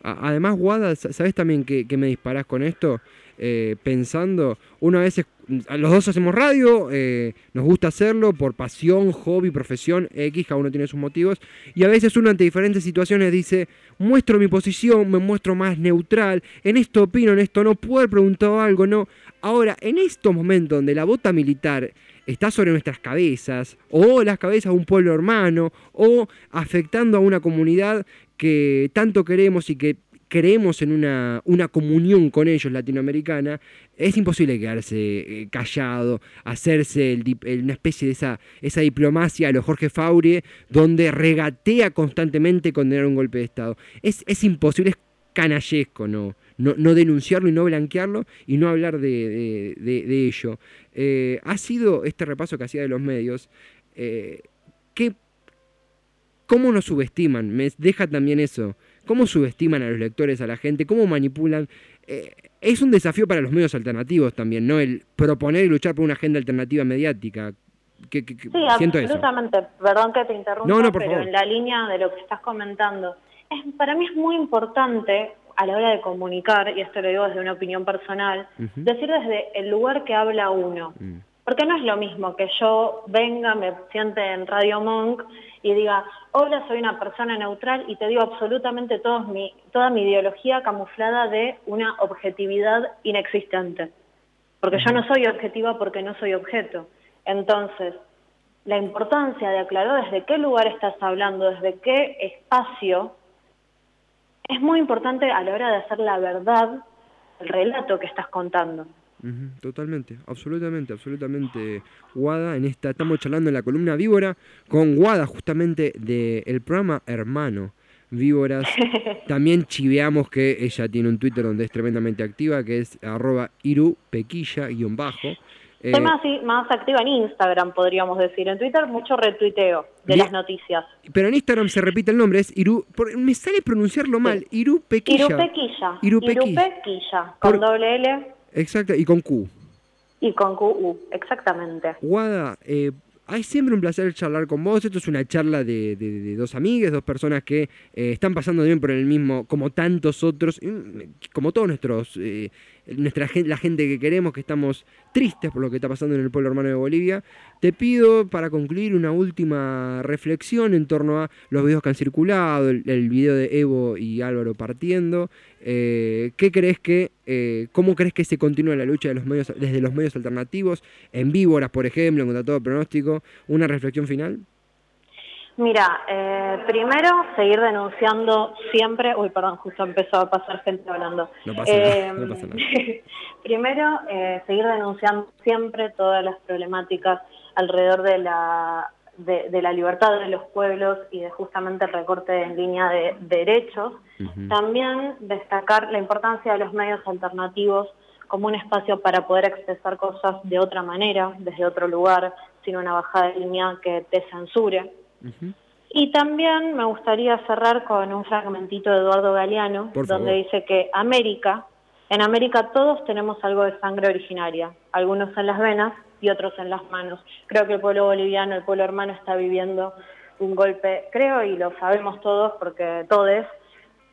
Además, Guada, sa- ¿sabes también que, me disparás con esto? Eh, pensando, uno a veces, mm, los dos hacemos radio, eh, nos gusta hacerlo por pasión, hobby, profesión, X, cada uno tiene sus motivos, y a veces uno ante diferentes situaciones dice, muestro mi posición, me muestro más neutral, en esto opino, en esto no, puedo haber preguntado algo, no. Ahora, en estos momentos donde la bota militar está sobre nuestras cabezas, o las cabezas de un pueblo hermano, o afectando a una comunidad que tanto queremos y que creemos en una, una comunión con ellos latinoamericana, es imposible quedarse eh, callado, hacerse una especie de esa, esa diplomacia a lo Jorge Faurie, donde regatea constantemente condenar un golpe de Estado. Es, es imposible, es canallesco no, no, no denunciarlo y no blanquearlo y no hablar de, de- ello. Eh, ha sido este repaso que hacía de los medios, eh, que ¿Cómo nos subestiman? Me deja también eso. ¿Cómo subestiman a los lectores, a la gente? ¿Cómo manipulan? Eh, es un desafío para los medios alternativos también, ¿no? El proponer y luchar por una agenda alternativa mediática. Que, que- que- Sí, siento eso. absolutamente. Perdón que te interrumpa, No, no, pero favor. en la línea de lo que estás comentando, es, para mí es muy importante a la hora de comunicar, y esto lo digo desde una opinión personal, decir desde el lugar que habla uno. Mm. Porque no es lo mismo que yo venga, me siente en Radio Monk y diga, hola, soy una persona neutral y te digo absolutamente mi, toda mi ideología camuflada de una objetividad inexistente. Porque yo no soy objetiva porque no soy objeto. Entonces, la importancia de aclarar desde qué lugar estás hablando, desde qué espacio, es muy importante a la hora de hacer la verdad, el relato que estás contando. Totalmente, absolutamente, absolutamente. Guada, en esta estamos charlando en la columna Víbora con Guada, justamente del programa Hermano Víboras. También chiveamos que ella tiene un Twitter donde es tremendamente activa, que es arroba irupequilla guion bajo. Eh, más, más activa en Instagram, podríamos decir. En Twitter mucho retuiteo de Bien. las noticias. pero en Instagram se repite el nombre, es Iru. por- me sale pronunciarlo mal, Irupequilla. Irupequilla. Irupequilla. Irupequilla, con Por- doble L Exacto, y con Q. y con QU, exactamente. Guada, eh, es siempre un placer charlar con vos. Esto es una charla de, de- de dos amigas, dos personas que eh, están pasando bien por el mismo, como tantos otros, mm, como todos nuestros, eh, nuestra la gente que queremos, que estamos tristes por lo que está pasando en el pueblo hermano de Bolivia. Te pido para concluir una última reflexión en torno a los videos que han circulado, el, el video de Evo y Álvaro partiendo. Eh, ¿Qué crees que, eh, cómo crees que se continúa la lucha de los medios, desde los medios alternativos, en víboras, por ejemplo, en contra todo pronóstico? ¿Una reflexión final? Mira, eh, primero seguir denunciando siempre. Uy, perdón, justo empezó a pasar gente hablando. No pasa nada, Eh, no pasa nada. primero, eh, seguir denunciando siempre todas las problemáticas alrededor de la, de, de la libertad de los pueblos y de justamente el recorte en línea de derechos. También destacar la importancia de los medios alternativos como un espacio para poder expresar cosas de otra manera, desde otro lugar, sin una bajada de línea que te censure. Y también me gustaría cerrar con un fragmentito de Eduardo Galeano, donde dice que América, en América todos tenemos algo de sangre originaria, algunos en las venas y otros en las manos. Creo que el pueblo boliviano, el pueblo hermano está viviendo un golpe, creo, y lo sabemos todos, porque todos,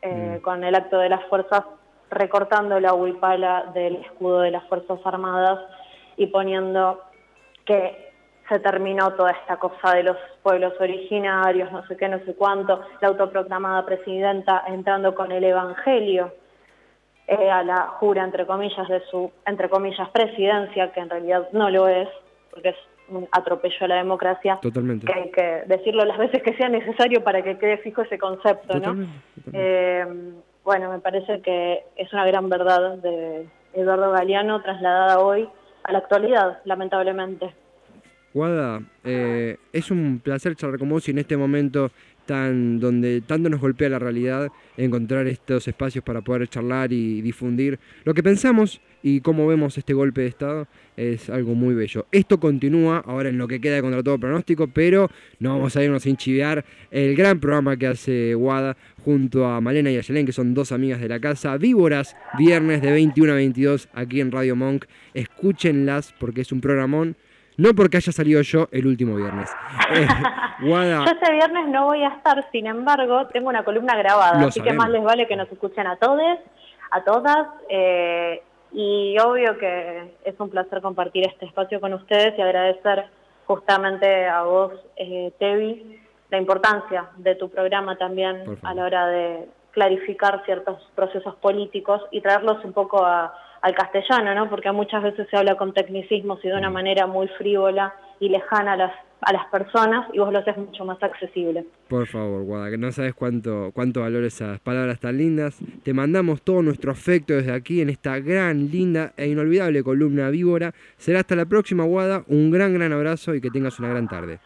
eh, con el acto de las fuerzas, recortando la huipala del escudo de las Fuerzas Armadas y poniendo que se terminó toda esta cosa de los pueblos originarios, no sé qué, no sé cuánto, la autoproclamada presidenta entrando con el Evangelio eh, a la jura, entre comillas, de su, entre comillas, presidencia, que en realidad no lo es, porque es un atropello a la democracia, Totalmente. que hay que decirlo las veces que sea necesario para que quede fijo ese concepto, ¿no? Totalmente. Eh, bueno, me parece que es una gran verdad de Eduardo Galeano trasladada hoy a la actualidad, lamentablemente. Guada, eh, es un placer charlar con vos y en este momento donde tanto nos golpea la realidad, encontrar estos espacios para poder charlar y difundir lo que pensamos y cómo vemos este golpe de Estado es algo muy bello. Esto continúa ahora en lo que queda de contra todo pronóstico, pero no vamos a irnos sin chivear el gran programa que hace Guada junto a Malena y Ayelén, que son dos amigas de la casa. Víboras, viernes de 21 a 22 aquí en Radio Monk. Escúchenlas porque es un programón. No porque haya salido yo el último viernes. Eh, Yo este viernes no voy a estar, sin embargo, tengo una columna grabada, así que más les vale que nos escuchen a todos, a todas, eh, y obvio que es un placer compartir este espacio con ustedes y agradecer justamente a vos, eh, Tevi, la importancia de tu programa también a la hora de clarificar ciertos procesos políticos y traerlos un poco a- al castellano, ¿no? Porque muchas veces se habla con tecnicismos y de una manera muy frívola y lejana a las, a las personas y vos lo haces mucho más accesible. por favor, Guada, que no sabes cuánto, cuánto valoro esas palabras tan lindas. Te mandamos todo nuestro afecto desde aquí en esta gran, linda e inolvidable columna víbora. Será hasta la próxima, Guada. Un gran, gran abrazo y que tengas una gran tarde.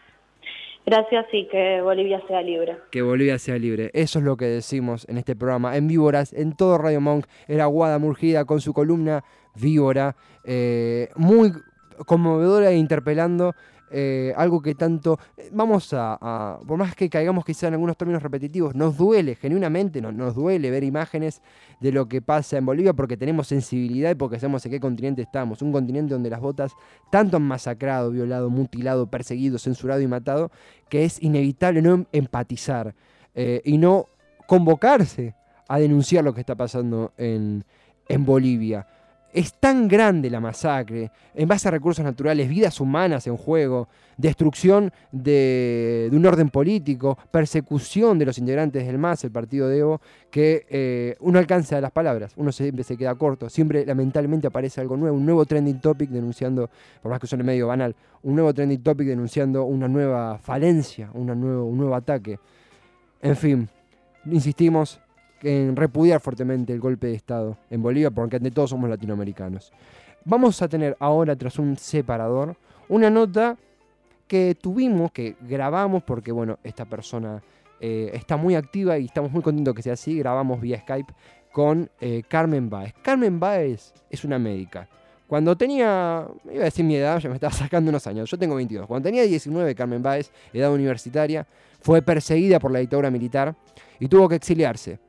Gracias y que Bolivia sea libre. que Bolivia sea libre. Eso es lo que decimos en este programa, en Víboras, en todo Radio Monk. Era Guada Murgida con su columna Víbora, eh, muy conmovedora e interpelando. Eh, algo que tanto vamos a, por más que caigamos quizá en algunos términos repetitivos nos duele genuinamente no- nos duele ver imágenes de lo que pasa en Bolivia porque tenemos sensibilidad y porque sabemos en qué continente estamos un continente donde las botas tanto han masacrado violado mutilado perseguido censurado y matado que es inevitable no em- empatizar eh, y no convocarse a denunciar lo que está pasando en, en Bolivia. Es tan grande la masacre, en base a recursos naturales, vidas humanas en juego, destrucción de, un orden político, persecución de los integrantes del MAS, el partido de Evo, que eh, uno alcanza las palabras, uno siempre se queda corto, siempre lamentablemente aparece algo nuevo, un nuevo trending topic denunciando, por más que suene medio banal, un nuevo trending topic denunciando una nueva falencia, nuevo, un nuevo ataque. En fin, insistimos en repudiar fuertemente el golpe de Estado en Bolivia, porque ante todo somos latinoamericanos. Vamos a tener ahora, tras un separador, una nota que tuvimos, que grabamos, porque bueno, esta persona eh, está muy activa y estamos muy contentos que sea así, grabamos vía Skype con eh, Carmen Baez. Carmen Baez es una médica. Cuando tenía, iba a decir mi edad, ya me estaba sacando unos años, yo tengo 22. Cuando tenía 19, Carmen Baez, edad universitaria, fue perseguida por la dictadura militar y tuvo que exiliarse.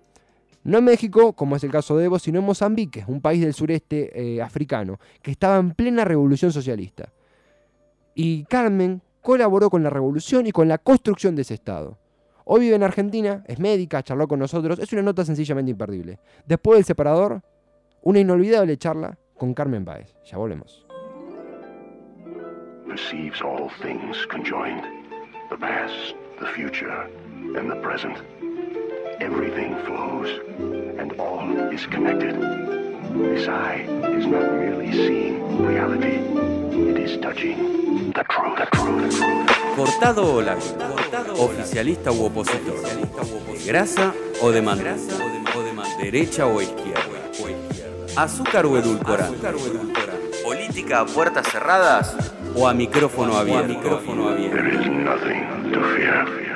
No en México, como es el caso de Evo, sino en Mozambique, un país del sureste eh, africano, que estaba en plena revolución socialista. Y Carmen, colaboró con la revolución y con la construcción de ese Estado. Hoy vive en Argentina, es médica, charló con nosotros, es una nota sencillamente imperdible. Después del separador, una inolvidable charla con Carmen Baez. Ya volvemos. perceives all things conjoined the past, the future, and the present. Everything flows, and all is connected. This eye is not merely seeing reality, it is touching the truth, the truth, the truth. Cortado o largo, oficialista u opositor, grasa o de mandato, derecha o izquierda, azúcar o edulcorante, política a puertas cerradas o a micrófono abierto. There is nothing to fear.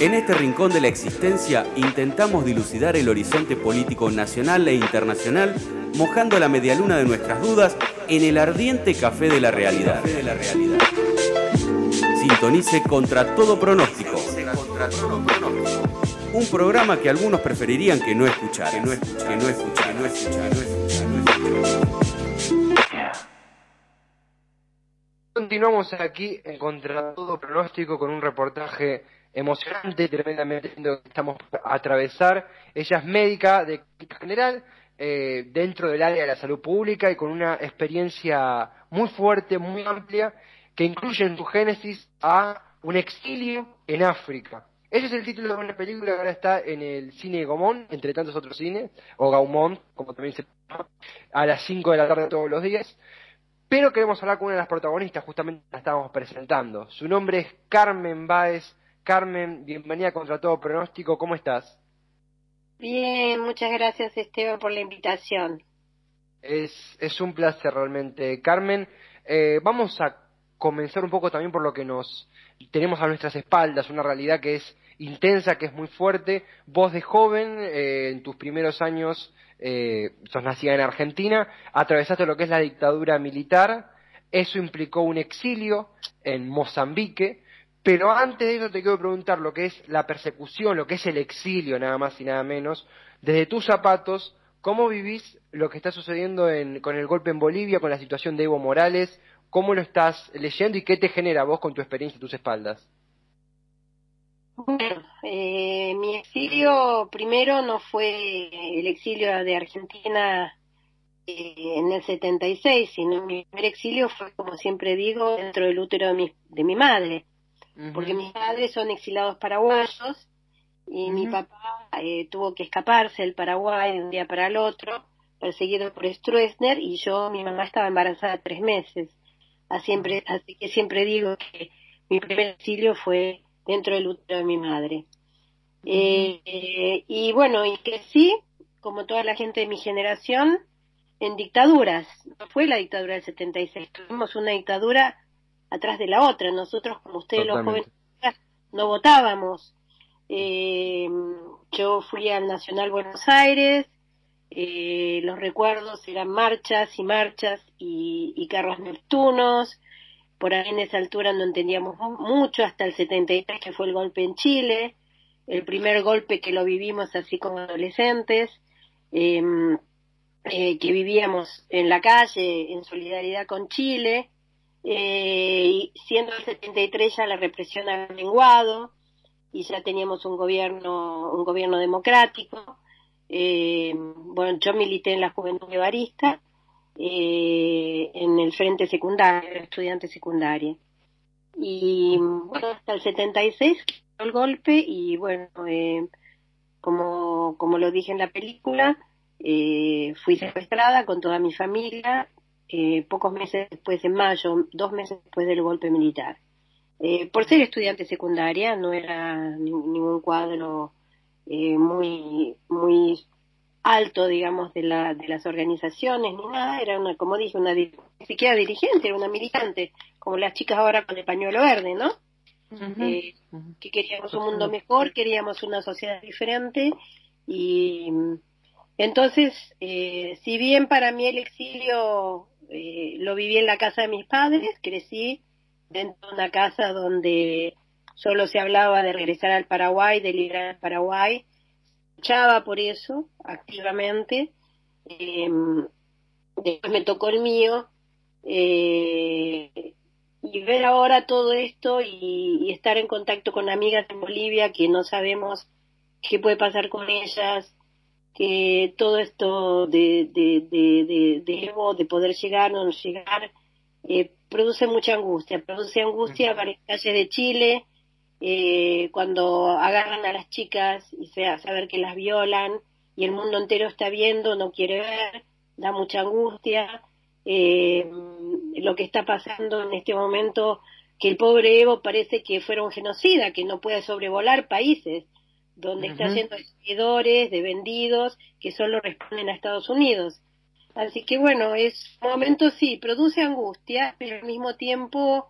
En este rincón de la existencia intentamos dilucidar el horizonte político nacional e internacional, mojando la medialuna de nuestras dudas en el ardiente café de la realidad. Sintonice contra todo pronóstico. Un programa que algunos preferirían que no escuchar, que no escuchar, que no escuchar, que no escuchar, no escuchar, no escuchar. Continuamos aquí en Contra Todo Pronóstico con un reportaje emocionante, tremendamente lindo que estamos por atravesar. Ella es médica de general eh, dentro del área de la salud pública y con una experiencia muy fuerte, muy amplia, que incluye en su génesis a un exilio en África. Ese es el título de una película que ahora está en el cine Gaumont, entre tantos otros cines, o Gaumont, como también se llama, a las 5 de la tarde todos los días. Pero queremos hablar con una de las protagonistas, justamente la estábamos presentando. Su nombre es Carmen Báez. Carmen, bienvenida contra todo pronóstico, ¿cómo estás? Bien, muchas gracias Esteban por la invitación. Es, es un placer realmente. Carmen, eh, vamos a comenzar un poco también por lo que nos tenemos a nuestras espaldas, una realidad que es intensa, que es muy fuerte. Vos de joven, eh, en tus primeros años, eh, sos nacida en Argentina, atravesaste lo que es la dictadura militar, eso implicó un exilio en Mozambique, pero antes de eso te quiero preguntar lo que es la persecución, lo que es el exilio, nada más y nada menos, desde tus zapatos, ¿cómo vivís lo que está sucediendo en- con el golpe en Bolivia, con la situación de Evo Morales? ¿Cómo lo estás leyendo y qué te genera vos con tu experiencia a tus espaldas? Bueno, eh, mi exilio primero no fue el exilio de Argentina eh, en el 76, sino mi primer exilio fue, como siempre digo, dentro del útero de mi, de mi madre, porque mis padres son exilados paraguayos y mi papá eh, tuvo que escaparse del Paraguay de un día para el otro, perseguido por Stroessner, y yo, mi mamá estaba embarazada tres meses. Así, siempre, así que siempre digo que mi primer exilio fue dentro del útero de mi madre. Eh, y bueno, y que sí, como toda la gente de mi generación, en dictaduras. No fue la dictadura del 76, tuvimos una dictadura atrás de la otra. Nosotros, como ustedes los jóvenes, no votábamos. Eh, yo fui al Nacional Buenos Aires, eh, los recuerdos eran marchas y marchas y, y carros nocturnos. Por ahí en esa altura no entendíamos mu- mucho, hasta el 73 que fue el golpe en Chile, el primer golpe que lo vivimos así como adolescentes, eh, eh, que vivíamos en la calle en solidaridad con Chile, eh, siendo el 73 ya la represión había menguado y ya teníamos un gobierno, un gobierno democrático. Eh, bueno, yo milité en la Juventud Guevarista, eh, en el frente secundario, estudiante secundaria. Y bueno, hasta el 76 quedó el golpe y bueno, eh, como, como lo dije en la película, eh, fui secuestrada con toda mi familia eh, pocos meses después, en mayo, dos meses después del golpe militar. Eh, por ser estudiante secundaria, no era ni- ningún cuadro eh, muy, muy alto, digamos, de, la, de las organizaciones ni nada, era una, como dije, una ni siquiera dirigente, era una militante, como las chicas ahora con el pañuelo verde, ¿no? Eh, que queríamos un mundo mejor, queríamos una sociedad diferente y mm, entonces, eh, si bien para mí el exilio eh, lo viví en la casa de mis padres, crecí dentro de una casa donde solo se hablaba de regresar al Paraguay, de liberar al Paraguay, luchaba por eso activamente. Eh, después me tocó el mío eh, y ver ahora todo esto y, y estar en contacto con amigas en Bolivia que no sabemos qué puede pasar con ellas, que todo esto de, de, de, de, de Evo, de poder llegar o no llegar, eh, produce mucha angustia. Produce angustia para las calles de Chile, eh, cuando agarran a las chicas y sea, saber que las violan y el mundo entero está viendo, no quiere ver, da mucha angustia. Eh, lo que está pasando en este momento, que el pobre Evo parece que fuera un genocida, que no puede sobrevolar países donde está Ujú. haciendo de seguidores, de vendidos, que solo responden a Estados Unidos. Así que bueno, es un momento sí, produce angustia, pero al mismo tiempo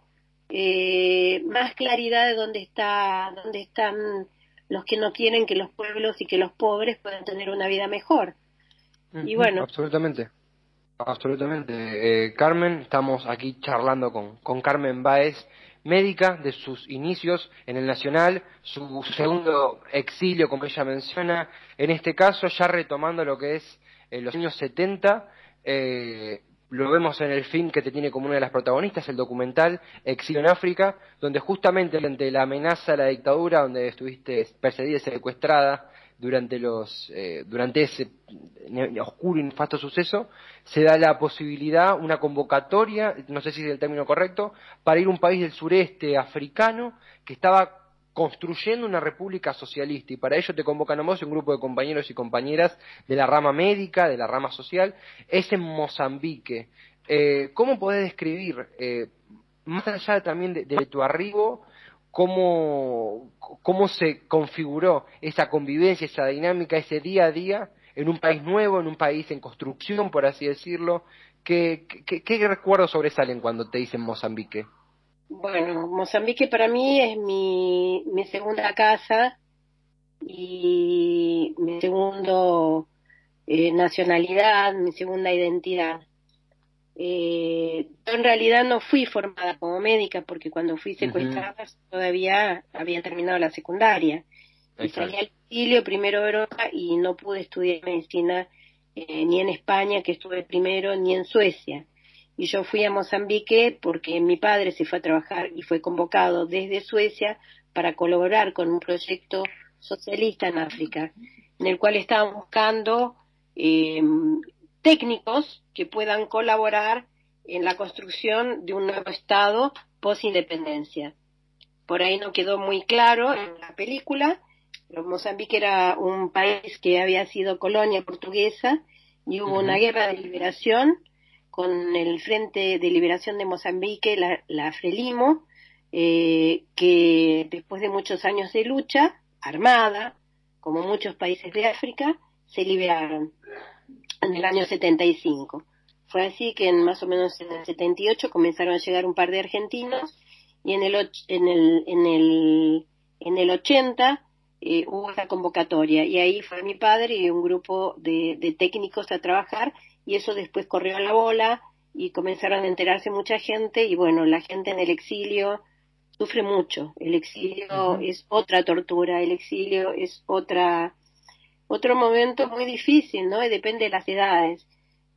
eh, más claridad de dónde está, dónde están los que no quieren que los pueblos y que los pobres puedan tener una vida mejor. Y bueno. Absolutamente. Absolutamente. Eh, Carmen, estamos aquí charlando con, con Carmen Baez, médica de sus inicios en el Nacional, su segundo exilio, como ella menciona, en este caso ya retomando lo que es eh, los años 70, eh, lo vemos en el film que te tiene como una de las protagonistas, el documental Exilio en África, donde justamente ante la amenaza a la dictadura, donde estuviste perseguida y secuestrada durante los eh, durante ese oscuro y nefasto suceso, se da la posibilidad, una convocatoria, no sé si es el término correcto, para ir a un país del sureste africano que estaba construyendo una república socialista y para ello te convocan a vos un grupo de compañeros y compañeras de la rama médica, de la rama social, es en Mozambique. Eh, ¿Cómo podés describir, eh, más allá también de tu arribo, cómo, cómo se configuró esa convivencia, esa dinámica, ese día a día en un país nuevo, en un país en construcción, por así decirlo? ¿Qué, qué, recuerdos sobresalen cuando te dicen Mozambique? Bueno, Mozambique para mí es mi, mi segunda casa y mi segundo eh, nacionalidad, mi segunda identidad. Eh, yo en realidad no fui formada como médica porque cuando fui secuestrada todavía había terminado la secundaria. Y salí al exilio primero a Europa y no pude estudiar medicina eh, ni en España que estuve primero ni en Suecia. Y yo fui a Mozambique porque mi padre se fue a trabajar y fue convocado desde Suecia para colaborar con un proyecto socialista en África, en el cual estaban buscando eh, técnicos que puedan colaborar en la construcción de un nuevo Estado post-independencia. Por ahí no quedó muy claro en la película, pero Mozambique era un país que había sido colonia portuguesa y hubo una guerra de liberación con el Frente de Liberación de Mozambique, la, la Frelimo, eh, que después de muchos años de lucha armada, como muchos países de África, se liberaron en el año 75. Fue así que en más o menos en el 78 comenzaron a llegar un par de argentinos y en el, en el, en el, en el 80 eh, hubo esa convocatoria y ahí fue mi padre y un grupo de, de técnicos a trabajar y eso después corrió a la bola y comenzaron a enterarse mucha gente y bueno, la gente en el exilio sufre mucho. El exilio es otra tortura, el exilio es otra otro momento muy difícil, ¿no? Y depende de las edades.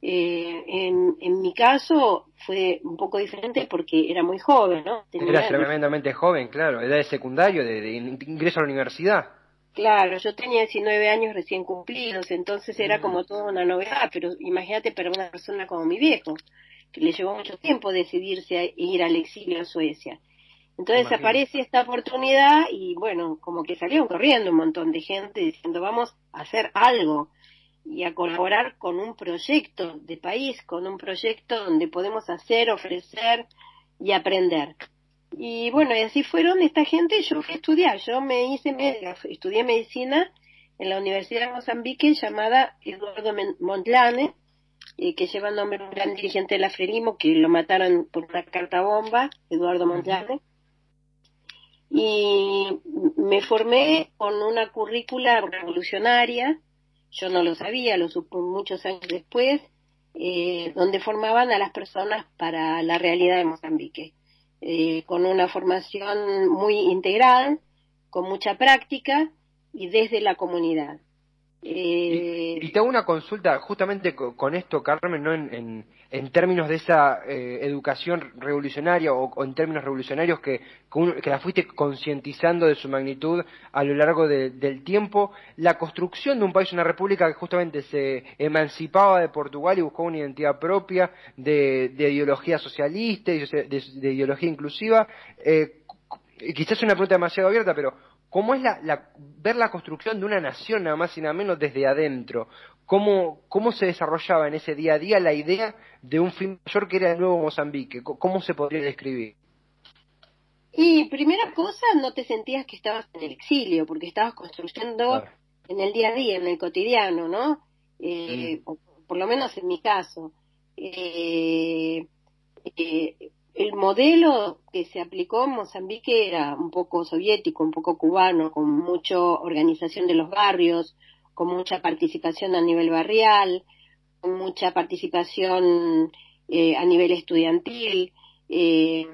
Eh, en, en mi caso fue un poco diferente porque era muy joven, ¿no? Tenía- Eras tremendamente joven, claro, edad de secundario, de, de ingreso a la universidad. Claro, yo tenía 19 años recién cumplidos, entonces era como toda una novedad, pero imagínate para una persona como mi viejo, que le llevó mucho tiempo decidirse a ir al exilio a Suecia. Entonces Imagino. aparece esta oportunidad y bueno, como que salieron corriendo un montón de gente diciendo vamos a hacer algo y a colaborar con un proyecto de país, con un proyecto donde podemos hacer, ofrecer y aprender. Y bueno, y así fueron esta gente, yo fui a estudiar, yo me hice, médica, estudié medicina en la Universidad de Mozambique llamada Eduardo Montlane, eh, que lleva el nombre de un gran dirigente de la Frelimo, que lo mataron por una carta bomba, Eduardo Montlane. Y me formé con una currícula revolucionaria, yo no lo sabía, lo supe muchos años después, eh, donde formaban a las personas para la realidad de Mozambique eh, con una formación muy integral, con mucha práctica y desde la comunidad. Eh, Y te hago una consulta justamente co- con esto, Carmen, ¿no? en, en- en términos de esa eh, educación revolucionaria o, en términos revolucionarios que, que, que la fuiste concientizando de su magnitud a lo largo de- del tiempo, la construcción de un país, una república que justamente se emancipaba de Portugal y buscó una identidad propia de, de ideología socialista de, de ideología inclusiva. Eh, quizás es una pregunta demasiado abierta, pero ¿cómo es la, la- ver la construcción de una nación nada más y nada menos desde adentro? ¿Cómo, ¿Cómo se desarrollaba en ese día a día la idea de un fin mayor que era el nuevo Mozambique? ¿Cómo se podría describir? Y primera cosa, no te sentías que estabas en el exilio, porque estabas construyendo en el día a día, en el cotidiano, ¿no? Eh, o por lo menos en mi caso. Eh, eh, el modelo que se aplicó en Mozambique era un poco soviético, un poco cubano, con mucha organización de los barrios, con mucha participación a nivel barrial, con mucha participación eh, a nivel estudiantil. eh,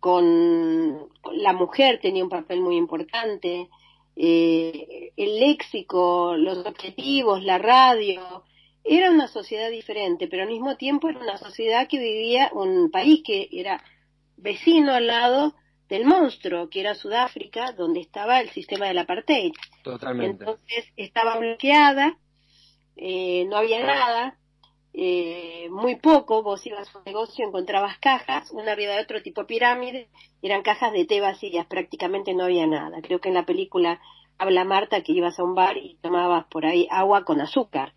con, la mujer tenía un papel muy importante, eh, el léxico, los objetivos, la radio, era una sociedad diferente, pero al mismo tiempo era una sociedad que vivía, un país que era vecino al lado del monstruo, que era Sudáfrica, donde estaba el sistema del apartheid. Totalmente. Entonces estaba bloqueada, eh, no había nada, eh, muy poco, vos ibas a un negocio, encontrabas cajas, una arriba de otro tipo pirámide, eran cajas de té vacías, prácticamente no había nada. Creo que en la película habla Marta que ibas a un bar y tomabas por ahí agua con azúcar,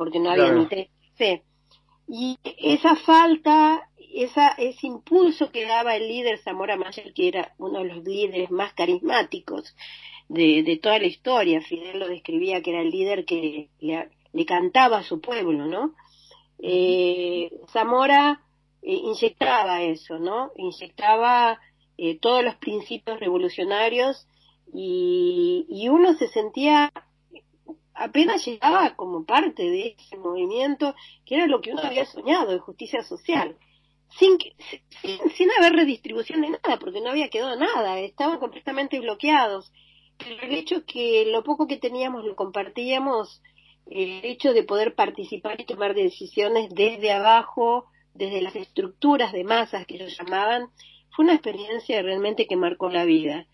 porque no había Claro. ni té. Y esa falta, esa, ese impulso que daba el líder Zamora Mayer, que era uno de los líderes más carismáticos de, de toda la historia, Fidel lo describía que era el líder que le, le cantaba a su pueblo, ¿no? Eh, Zamora eh, inyectaba eso, ¿no? Inyectaba eh, todos los principios revolucionarios y, y uno se sentía apenas llegaba como parte de ese movimiento que era lo que uno había soñado de justicia social. Sin, que- sin, sin haber redistribución de nada porque no había quedado nada estaban completamente bloqueados. Pero el hecho que lo poco que teníamos lo compartíamos el hecho de poder participar y tomar decisiones desde abajo desde las estructuras de masas que ellos llamaban fue una experiencia realmente que marcó la vida.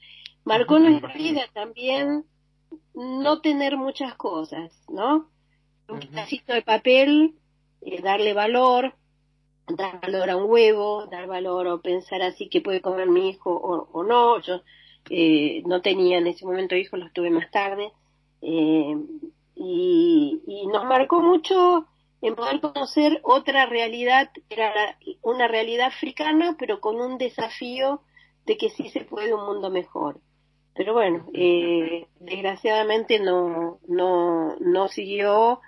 Marcó nuestra vida también no tener muchas cosas, ¿no? Un pedacito de papel, eh, darle valor, dar valor a un huevo, dar valor o pensar así que puede comer mi hijo o, o no. Yo eh, no tenía en ese momento hijos, los tuve más tarde. eh, y, y nos marcó mucho en poder conocer otra realidad, que era una realidad africana, pero con un desafío de que sí se puede un mundo mejor. Pero bueno, eh, desgraciadamente no, no, no siguió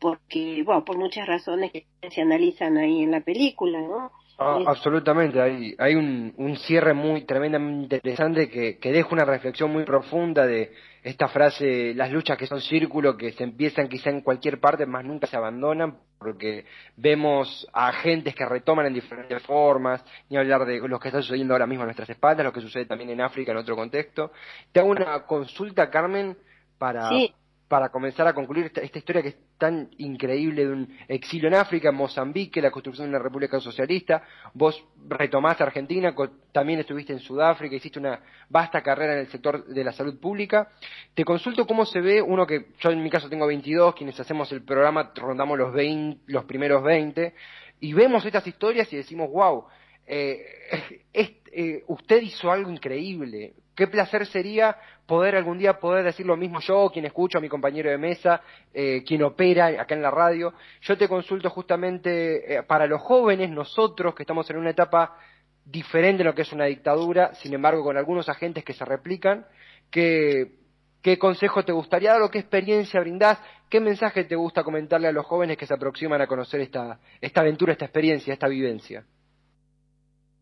porque, bueno, por muchas razones que se analizan ahí en la película, ¿no? Ah, absolutamente, hay, hay un, un cierre muy tremendamente interesante que, que deja una reflexión muy profunda de esta frase, las luchas que son círculo, que se empiezan quizá en cualquier parte, más nunca se abandonan, porque vemos a agentes que retoman en diferentes formas, ni hablar de los que están sucediendo ahora mismo a nuestras espaldas, lo que sucede también en África en otro contexto. Te hago una consulta, Carmen, para, Sí. Para comenzar a concluir esta, historia que es tan increíble de un exilio en África, en Mozambique, la construcción de una república socialista. Vos retomaste Argentina, también estuviste en Sudáfrica, hiciste una vasta carrera en el sector de la salud pública. Te consulto cómo se ve uno que, yo en mi caso tengo 22, quienes hacemos el programa rondamos los, 20, los primeros 20, y vemos estas historias y decimos, wow, eh, es- eh, usted hizo algo increíble. Qué placer sería poder algún día poder decir lo mismo yo, quien escucho a mi compañero de mesa, eh, quien opera acá en la radio. Yo te consulto justamente eh, para los jóvenes, nosotros que estamos en una etapa diferente de lo que es una dictadura, sin embargo con algunos agentes que se replican, ¿qué consejo te gustaría dar o qué experiencia brindás? ¿Qué mensaje te gusta comentarle a los jóvenes que se aproximan a conocer esta, esta aventura, esta experiencia, esta vivencia?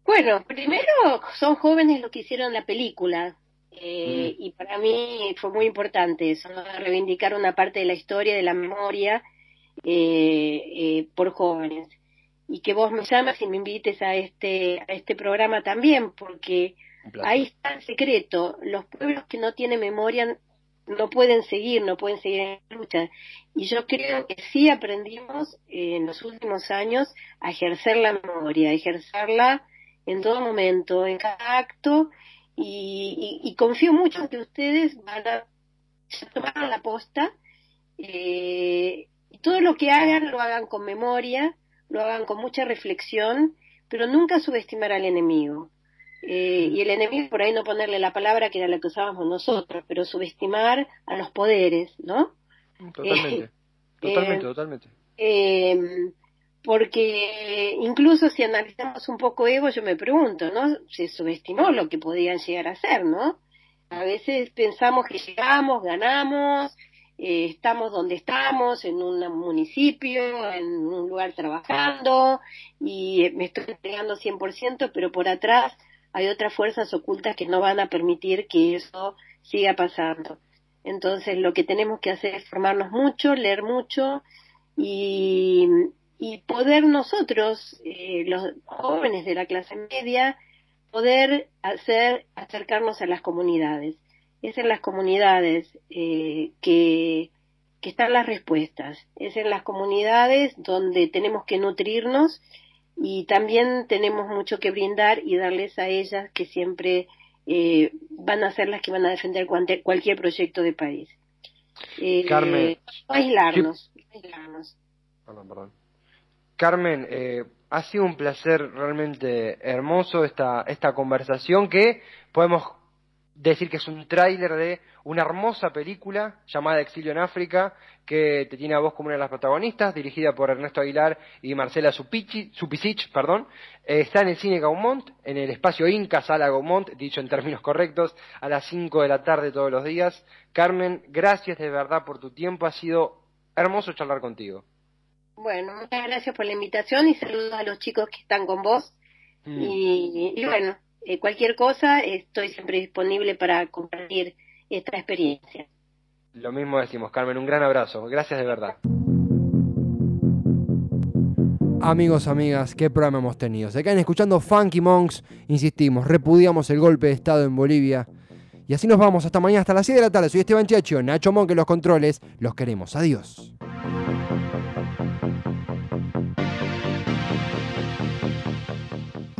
Bueno, primero son jóvenes los que hicieron la película. eh, Y para mí fue muy importante eso, ¿no? reivindicar una parte de la historia, de la memoria eh, eh, por jóvenes. Y que vos me llamas y me invites a este, a este programa también, porque ahí está el secreto. Los pueblos que no tienen memoria no pueden seguir, no pueden seguir en la lucha. Y yo creo que sí aprendimos eh, en los últimos años a ejercer la memoria, a ejercerla en todo momento, en cada acto, y, y- y confío mucho en que ustedes van a ya tomaron la posta, eh, y todo lo que hagan lo hagan con memoria, lo hagan con mucha reflexión, pero nunca subestimar al enemigo. Eh, y el enemigo, por ahí no ponerle la palabra que era la que usábamos nosotros, pero subestimar a los poderes, ¿no? Totalmente. Eh, Totalmente, eh, totalmente. Porque incluso si analizamos un poco Evo, yo me pregunto, ¿no? Se subestimó lo que podían llegar a ser, ¿no? A veces pensamos que llegamos, ganamos, eh, estamos donde estamos, en un municipio, en un lugar trabajando, y eh, me estoy entregando 100%, pero por atrás hay otras fuerzas ocultas que no van a permitir que eso siga pasando. Entonces lo que tenemos que hacer es formarnos mucho, leer mucho y, y poder nosotros, eh, los jóvenes de la clase media, poder hacer acercarnos a las comunidades. Es en las comunidades eh, que, que están las respuestas. Es en las comunidades donde tenemos que nutrirnos y también tenemos mucho que brindar y darles a ellas que siempre eh, van a ser las que van a defender cualquier proyecto de país. Eh, Carmen, no aislarnos, no aislarnos. Perdón, perdón. Carmen, eh, ha sido un placer realmente hermoso esta, esta conversación que podemos decir que es un tráiler de una hermosa película llamada Exilio en África que te tiene a vos como una de las protagonistas, dirigida por Ernesto Aguilar y Marcela Supici- Supicic, perdón. Eh, está en el cine Gaumont, en el espacio Inca, Sala Gaumont, dicho en términos correctos, a las 5 de la tarde todos los días. Carmen, gracias de verdad por tu tiempo, ha sido hermoso charlar contigo. Bueno, muchas gracias por la invitación y saludos a los chicos que están con vos. Mm. Y, y bueno, eh, cualquier cosa, estoy siempre disponible para compartir esta experiencia. Lo mismo decimos, Carmen, un gran abrazo. Gracias de verdad. Amigos, amigas, qué programa hemos tenido. Se quedan escuchando Funky Monks. Insistimos, repudiamos el golpe de Estado en Bolivia. Y así nos vamos hasta mañana, hasta las 6 de la tarde. Soy Esteban Chacho, Nacho Monk en los controles. Los queremos. Adiós.